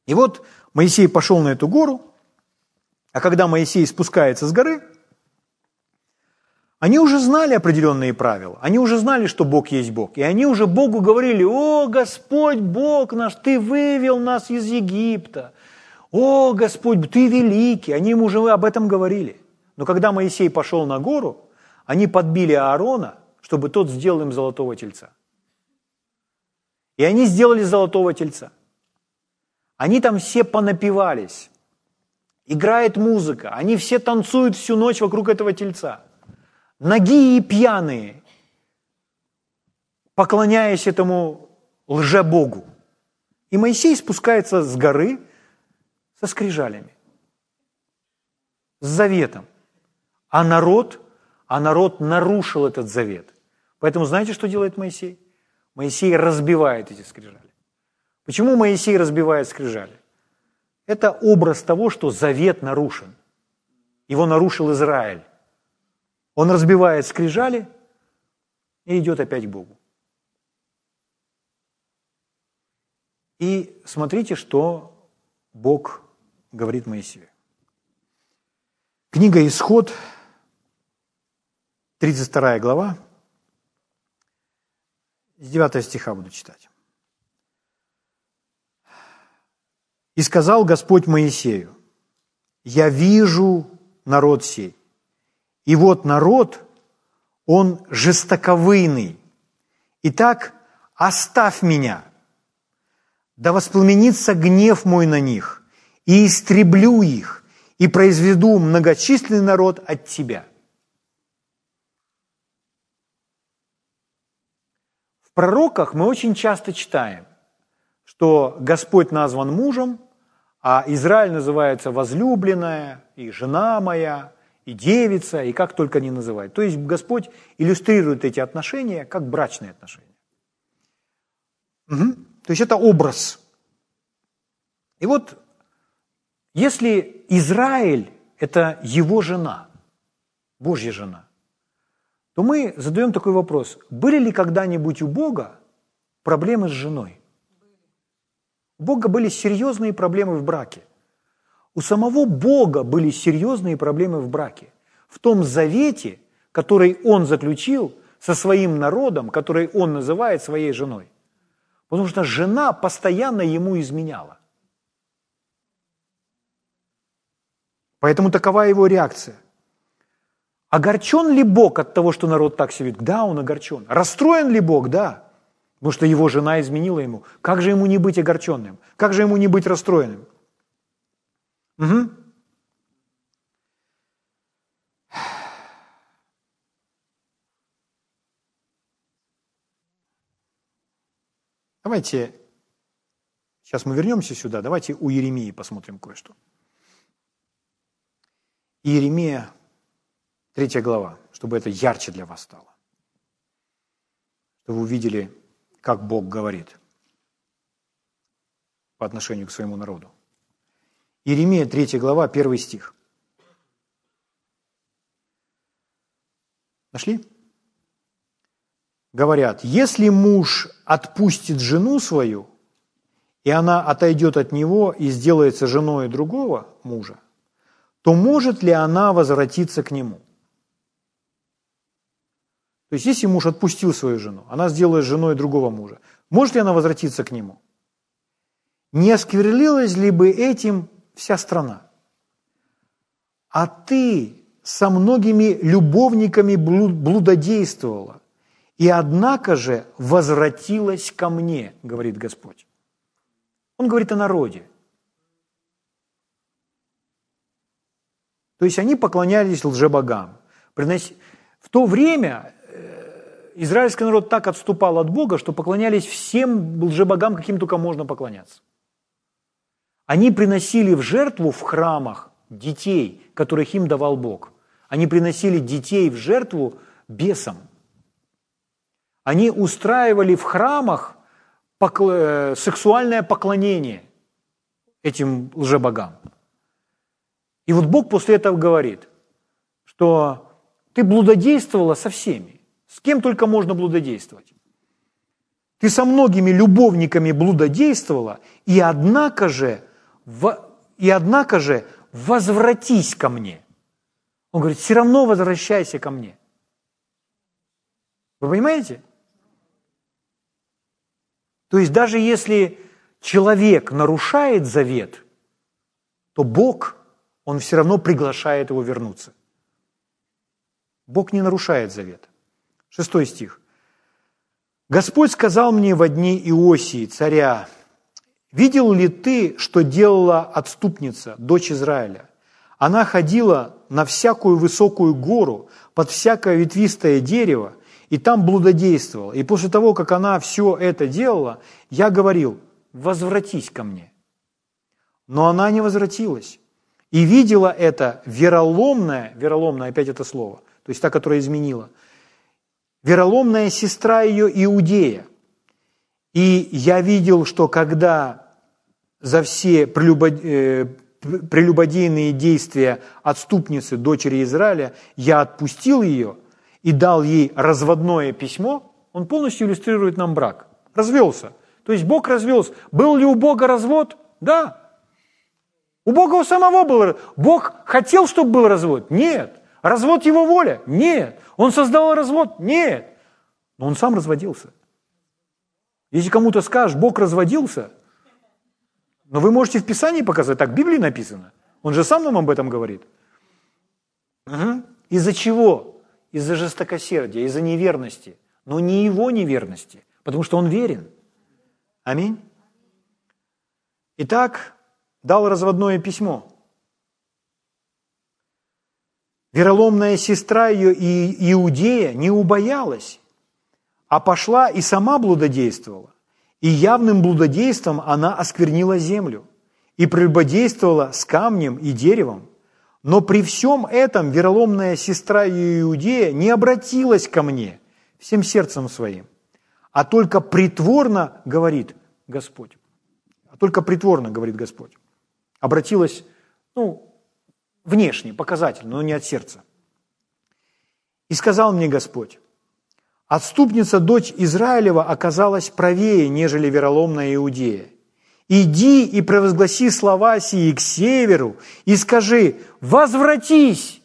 И вот Моисей пошел на эту гору, а когда Моисей спускается с горы, они уже знали определенные правила, они уже знали, что Бог есть Бог, и они уже Богу говорили, о, Господь Бог наш, Ты вывел нас из Египта, о, Господь, Ты великий, они ему уже об этом говорили. Но когда Моисей пошел на гору, они подбили Аарона, чтобы тот сделал им золотого тельца. И они сделали золотого тельца. Они там все понапивались. Играет музыка. Они все танцуют всю ночь вокруг этого тельца. Ноги и пьяные, поклоняясь этому лжебогу. И Моисей спускается с горы со скрижалями, с заветом. А народ, а народ нарушил этот завет. Поэтому знаете, что делает Моисей? Моисей разбивает эти скрижали. Почему Моисей разбивает скрижали? Это образ того, что завет нарушен. Его нарушил Израиль. Он разбивает скрижали и идет опять к Богу. И смотрите, что Бог говорит Моисею. Книга Исход, 32 глава, с 9 стиха буду читать. «И сказал Господь Моисею, я вижу народ сей, и вот народ, он жестоковыйный. Итак, оставь меня, да воспламенится гнев мой на них, и истреблю их, и произведу многочисленный народ от тебя. В пророках мы очень часто читаем, что Господь назван мужем, а Израиль называется возлюбленная и жена моя, и девица, и как только не называют. То есть Господь иллюстрирует эти отношения как брачные отношения. Угу. То есть это образ. И вот если Израиль – это его жена, Божья жена, то мы задаем такой вопрос. Были ли когда-нибудь у Бога проблемы с женой? У Бога были серьезные проблемы в браке. У самого Бога были серьезные проблемы в браке. В том завете, который Он заключил со своим народом, который Он называет своей женой. Потому что жена постоянно ему изменяла. Поэтому такова его реакция. Огорчен ли Бог от того, что народ так себя ведет? Да, он огорчен. Расстроен ли Бог? Да. Потому что его жена изменила ему. Как же ему не быть огорченным? Как же ему не быть расстроенным? Угу. Давайте, сейчас мы вернемся сюда, давайте у Еремии посмотрим кое-что. Иеремия, третья глава, чтобы это ярче для вас стало. Чтобы вы увидели, как Бог говорит по отношению к своему народу. Иеремия, третья глава, первый стих. Нашли? Говорят, если муж отпустит жену свою, и она отойдет от него и сделается женой другого мужа, то может ли она возвратиться к нему? То есть, если муж отпустил свою жену, она сделает женой другого мужа, может ли она возвратиться к нему? Не осквернилась ли бы этим вся страна? А ты со многими любовниками блудодействовала, и однако же возвратилась ко мне, говорит Господь. Он говорит о народе. То есть они поклонялись лжебогам. В то время э, израильский народ так отступал от Бога, что поклонялись всем лжебогам, каким только можно поклоняться. Они приносили в жертву в храмах детей, которых им давал Бог. Они приносили детей в жертву бесам. Они устраивали в храмах э, сексуальное поклонение этим лжебогам. И вот Бог после этого говорит, что ты блудодействовала со всеми. С кем только можно блудодействовать. Ты со многими любовниками блудодействовала, и однако же, и однако же возвратись ко мне. Он говорит, все равно возвращайся ко мне. Вы понимаете? То есть даже если человек нарушает завет, то Бог – он все равно приглашает его вернуться. Бог не нарушает завет. Шестой стих. «Господь сказал мне во дни Иосии, царя, видел ли ты, что делала отступница, дочь Израиля? Она ходила на всякую высокую гору, под всякое ветвистое дерево, и там блудодействовала. И после того, как она все это делала, я говорил, возвратись ко мне. Но она не возвратилась. И видела это вероломная, вероломная, опять это слово, то есть та, которая изменила, вероломная сестра ее Иудея. И я видел, что когда за все э, прелюбодейные действия отступницы, дочери Израиля, я отпустил ее и дал ей разводное письмо, он полностью иллюстрирует нам брак. Развелся. То есть Бог развелся. Был ли у Бога развод? Да. У Бога у самого был Бог хотел, чтобы был развод? Нет. Развод его воля? Нет. Он создал развод? Нет. Но он сам разводился. Если кому-то скажешь, Бог разводился, но вы можете в Писании показать, так в Библии написано. Он же сам нам об этом говорит. Угу. Из-за чего? Из-за жестокосердия, из-за неверности. Но не его неверности, потому что он верен. Аминь. Итак, дал разводное письмо. Вероломная сестра ее и Иудея не убоялась, а пошла и сама блудодействовала. И явным блудодейством она осквернила землю и прелюбодействовала с камнем и деревом. Но при всем этом вероломная сестра ее Иудея не обратилась ко мне всем сердцем своим, а только притворно говорит Господь. А только притворно говорит Господь обратилась, ну, внешне, показательно, но не от сердца. И сказал мне Господь, отступница дочь Израилева оказалась правее, нежели вероломная Иудея. Иди и провозгласи слова сии к северу и скажи, возвратись.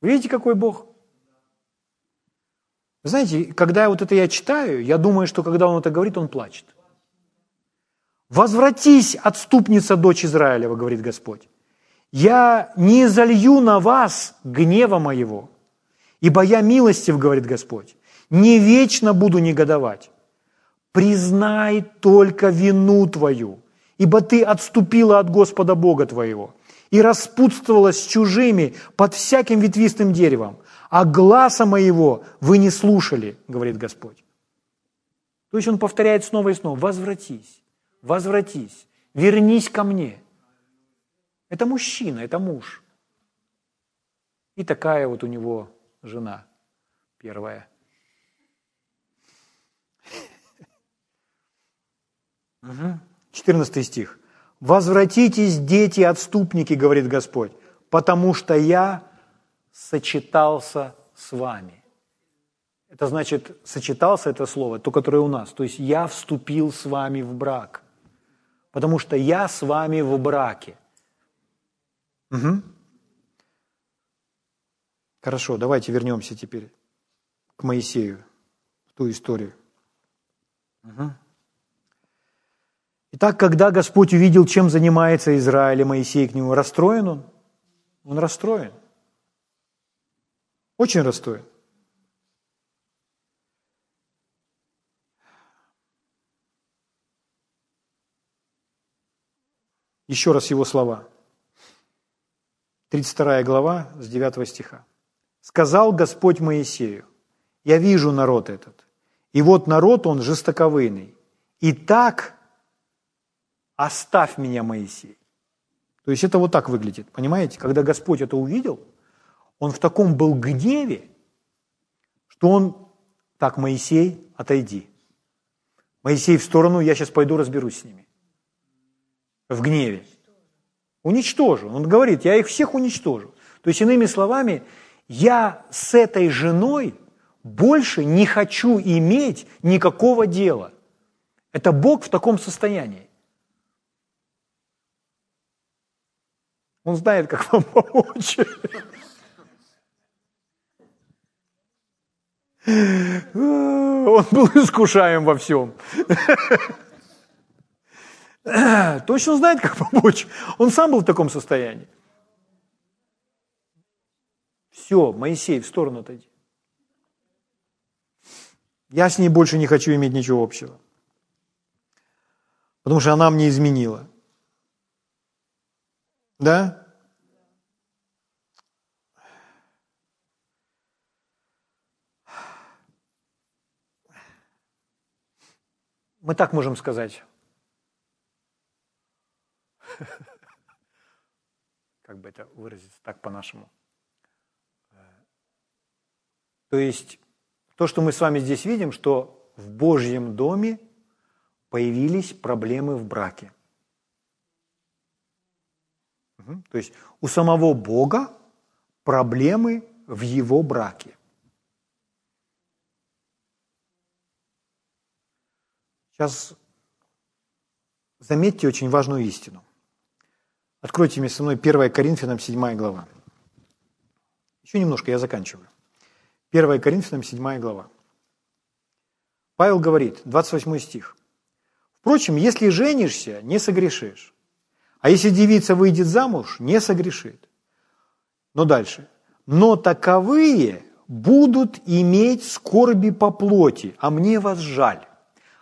Видите, какой Бог? знаете, когда вот это я читаю, я думаю, что когда он это говорит, он плачет. Возвратись, отступница дочь Израилева, говорит Господь. Я не залью на вас гнева моего, ибо я милостив, говорит Господь. Не вечно буду негодовать. Признай только вину твою, ибо ты отступила от Господа Бога твоего и распутствовала с чужими под всяким ветвистым деревом, а гласа моего вы не слушали, говорит Господь. То есть он повторяет снова и снова, возвратись, возвратись, вернись ко мне. Это мужчина, это муж. И такая вот у него жена первая. Угу. 14 стих. «Возвратитесь, дети, отступники, говорит Господь, потому что я сочетался с вами». Это значит, сочетался это слово, то, которое у нас. То есть я вступил с вами в брак. Потому что я с вами в браке. Угу. Хорошо, давайте вернемся теперь к Моисею, в ту историю. Угу. Итак, когда Господь увидел, чем занимается Израиль и Моисей к нему, расстроен он? Он расстроен. Очень расстроен. Еще раз его слова. 32 глава с 9 стиха. «Сказал Господь Моисею, я вижу народ этот, и вот народ он жестоковыйный, и так оставь меня, Моисей». То есть это вот так выглядит, понимаете? Когда Господь это увидел, он в таком был гневе, что он, так, Моисей, отойди. Моисей в сторону, я сейчас пойду разберусь с ними в гневе. Уничтожу. Он говорит, я их всех уничтожу. То есть, иными словами, я с этой женой больше не хочу иметь никакого дела. Это Бог в таком состоянии. Он знает, как вам помочь. Он был искушаем во всем. Точно знает, как помочь. Он сам был в таком состоянии. Все, Моисей, в сторону отойди. Я с ней больше не хочу иметь ничего общего. Потому что она мне изменила. Да? Мы так можем сказать. Как бы это выразиться так по-нашему? То есть то, что мы с вами здесь видим, что в Божьем доме появились проблемы в браке. То есть у самого Бога проблемы в его браке. Сейчас заметьте очень важную истину. Откройте мне со мной 1 Коринфянам 7 глава. Еще немножко, я заканчиваю. 1 Коринфянам 7 глава. Павел говорит, 28 стих. Впрочем, если женишься, не согрешишь. А если девица выйдет замуж, не согрешит. Но дальше. Но таковые будут иметь скорби по плоти, а мне вас жаль.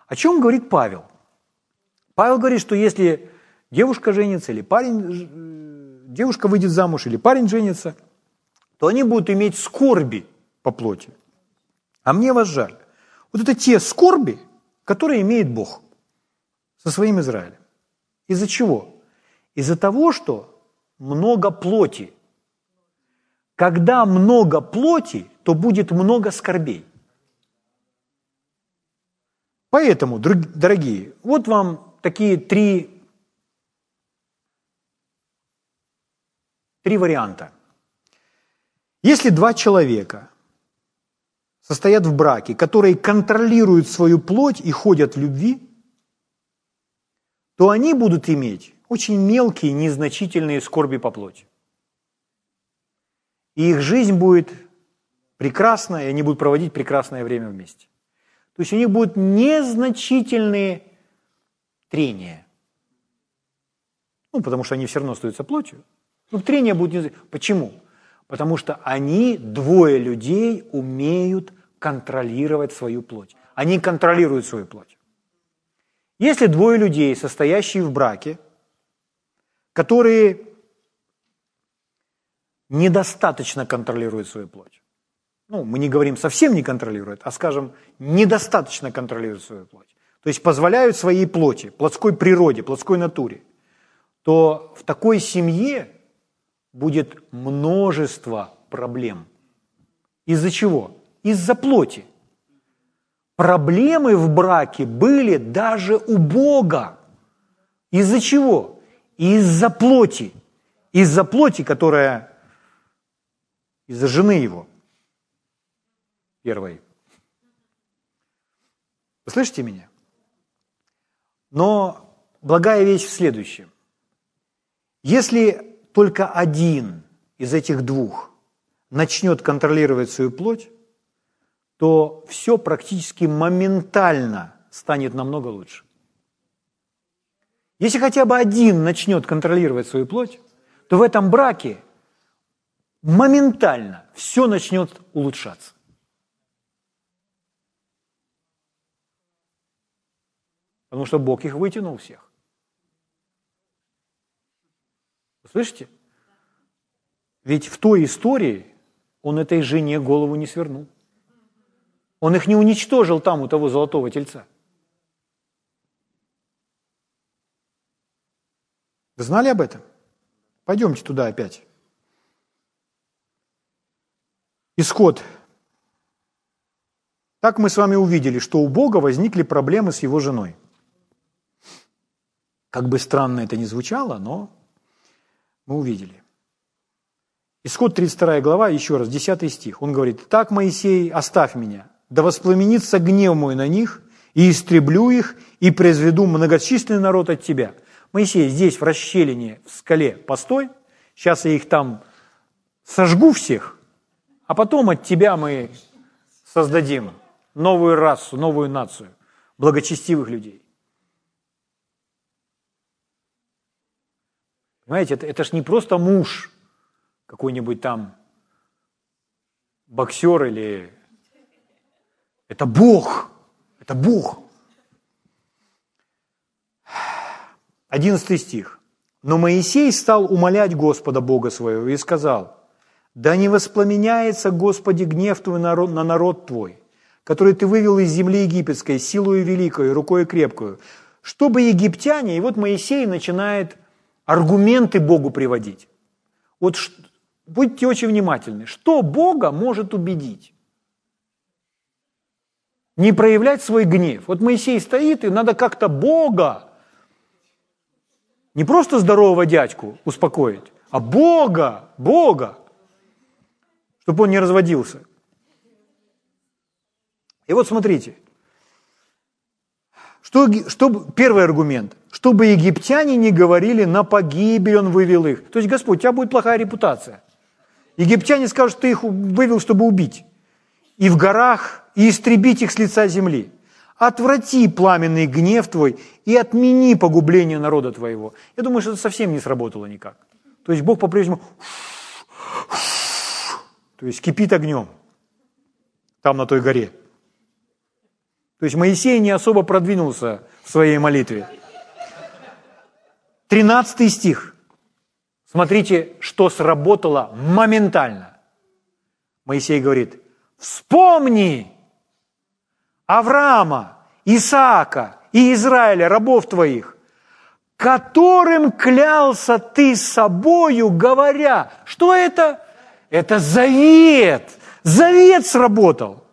О чем говорит Павел? Павел говорит, что если девушка женится или парень, девушка выйдет замуж или парень женится, то они будут иметь скорби по плоти. А мне вас жаль. Вот это те скорби, которые имеет Бог со своим Израилем. Из-за чего? Из-за того, что много плоти. Когда много плоти, то будет много скорбей. Поэтому, дорогие, вот вам такие три Три варианта. Если два человека состоят в браке, которые контролируют свою плоть и ходят в любви, то они будут иметь очень мелкие, незначительные скорби по плоти. И их жизнь будет прекрасная, и они будут проводить прекрасное время вместе. То есть у них будут незначительные трения, Ну, потому что они все равно остаются плотью. Ну, трение будет не... Почему? Потому что они, двое людей, умеют контролировать свою плоть. Они контролируют свою плоть. Если двое людей, состоящие в браке, которые недостаточно контролируют свою плоть, ну, мы не говорим совсем не контролируют, а скажем, недостаточно контролируют свою плоть, то есть позволяют своей плоти, плотской природе, плотской натуре, то в такой семье будет множество проблем. Из-за чего? Из-за плоти. Проблемы в браке были даже у Бога. Из-за чего? Из-за плоти. Из-за плоти, которая из-за жены его. Первой. Вы слышите меня? Но благая вещь в следующем. Если только один из этих двух начнет контролировать свою плоть, то все практически моментально станет намного лучше. Если хотя бы один начнет контролировать свою плоть, то в этом браке моментально все начнет улучшаться. Потому что Бог их вытянул всех. Вы слышите? Ведь в той истории он этой жене голову не свернул. Он их не уничтожил там, у того золотого тельца. Вы знали об этом? Пойдемте туда опять. Исход. Так мы с вами увидели, что у Бога возникли проблемы с его женой. Как бы странно это ни звучало, но мы увидели. Исход 32 глава, еще раз, 10 стих. Он говорит, «Так, Моисей, оставь меня, да воспламенится гнев мой на них, и истреблю их, и произведу многочисленный народ от тебя». Моисей, здесь в расщелине в скале постой, сейчас я их там сожгу всех, а потом от тебя мы создадим новую расу, новую нацию благочестивых людей. Понимаете, это, это ж не просто муж, какой-нибудь там боксер или... Это Бог, это Бог. Одиннадцатый стих. «Но Моисей стал умолять Господа Бога своего и сказал, «Да не воспламеняется, Господи, гнев Твой на народ Твой, который Ты вывел из земли египетской силою великою, рукой крепкую, чтобы египтяне...» И вот Моисей начинает аргументы Богу приводить. Вот будьте очень внимательны. Что Бога может убедить? Не проявлять свой гнев. Вот Моисей стоит, и надо как-то Бога, не просто здорового дядьку успокоить, а Бога, Бога, чтобы он не разводился. И вот смотрите, что, что, первый аргумент, чтобы египтяне не говорили на погибель он вывел их. То есть, Господь, у тебя будет плохая репутация. Египтяне скажут, ты их вывел, чтобы убить. И в горах, и истребить их с лица земли. Отврати пламенный гнев твой и отмени погубление народа твоего. Я думаю, что это совсем не сработало никак. То есть Бог по-прежнему то есть кипит огнем там на той горе. То есть Моисей не особо продвинулся в своей молитве. Тринадцатый стих. Смотрите, что сработало моментально. Моисей говорит, вспомни Авраама, Исаака и Израиля, рабов твоих, которым клялся ты собою, говоря, что это? Это завет. Завет сработал.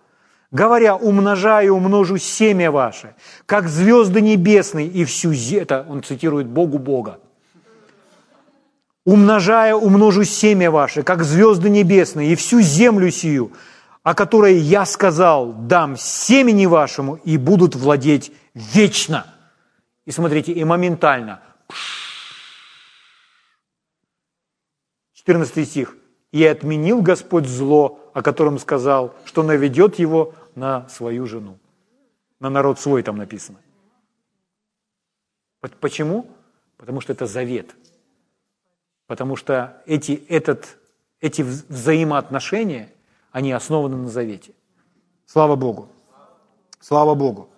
Говоря, умножаю, умножу семя ваше, как звезды небесные и всю землю. Это он цитирует Богу Бога умножая, умножу семя ваше, как звезды небесные, и всю землю сию, о которой я сказал, дам семени вашему, и будут владеть вечно. И смотрите, и моментально. 14 стих. «И отменил Господь зло, о котором сказал, что наведет его на свою жену». На народ свой там написано. Почему? Потому что это завет – Потому что эти, этот, эти взаимоотношения, они основаны на завете. Слава Богу. Слава Богу.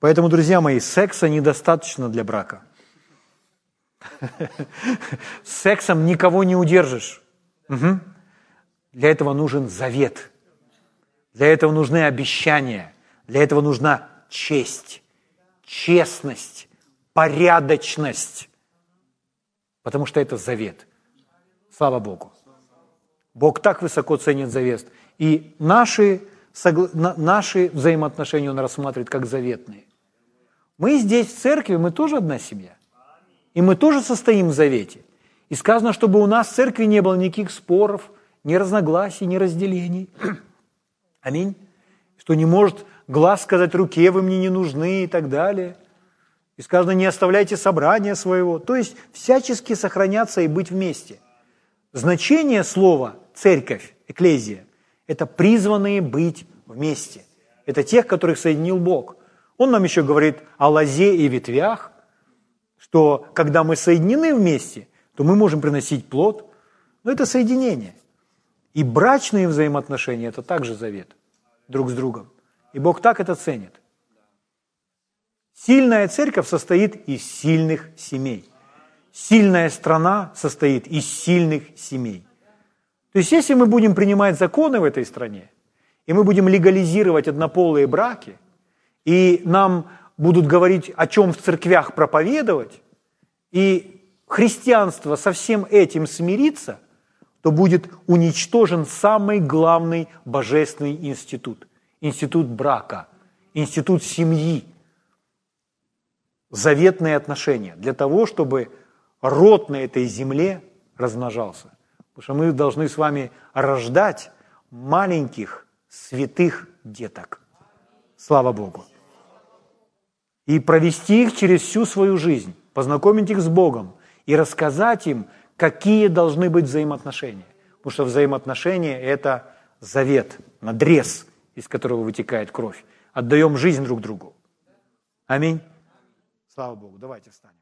Поэтому, друзья мои, секса недостаточно для брака. Сексом никого не удержишь. Угу. Для этого нужен завет. Для этого нужны обещания. Для этого нужна честь, честность, порядочность. Потому что это завет. Слава Богу. Бог так высоко ценит завет. И наши, наши взаимоотношения Он рассматривает как заветные. Мы здесь, в церкви, мы тоже одна семья. И мы тоже состоим в завете. И сказано, чтобы у нас в церкви не было никаких споров, ни разногласий, ни разделений. Аминь. Что не может глаз сказать руке, вы мне не нужны и так далее. И сказано, не оставляйте собрания своего. То есть всячески сохраняться и быть вместе. Значение слова «церковь», «экклезия» – это призванные быть вместе. Это тех, которых соединил Бог. Он нам еще говорит о лозе и ветвях, что когда мы соединены вместе, то мы можем приносить плод. Но это соединение. И брачные взаимоотношения – это также завет друг с другом. И Бог так это ценит. Сильная церковь состоит из сильных семей. Сильная страна состоит из сильных семей. То есть если мы будем принимать законы в этой стране, и мы будем легализировать однополые браки, и нам будут говорить, о чем в церквях проповедовать, и христианство со всем этим смирится, то будет уничтожен самый главный божественный институт – институт брака, институт семьи, заветные отношения для того, чтобы род на этой земле размножался. Потому что мы должны с вами рождать маленьких святых деток. Слава Богу. И провести их через всю свою жизнь, познакомить их с Богом и рассказать им, какие должны быть взаимоотношения. Потому что взаимоотношения – это завет, надрез – из которого вытекает кровь. Отдаем жизнь друг другу. Аминь. Слава Богу. Давайте встанем.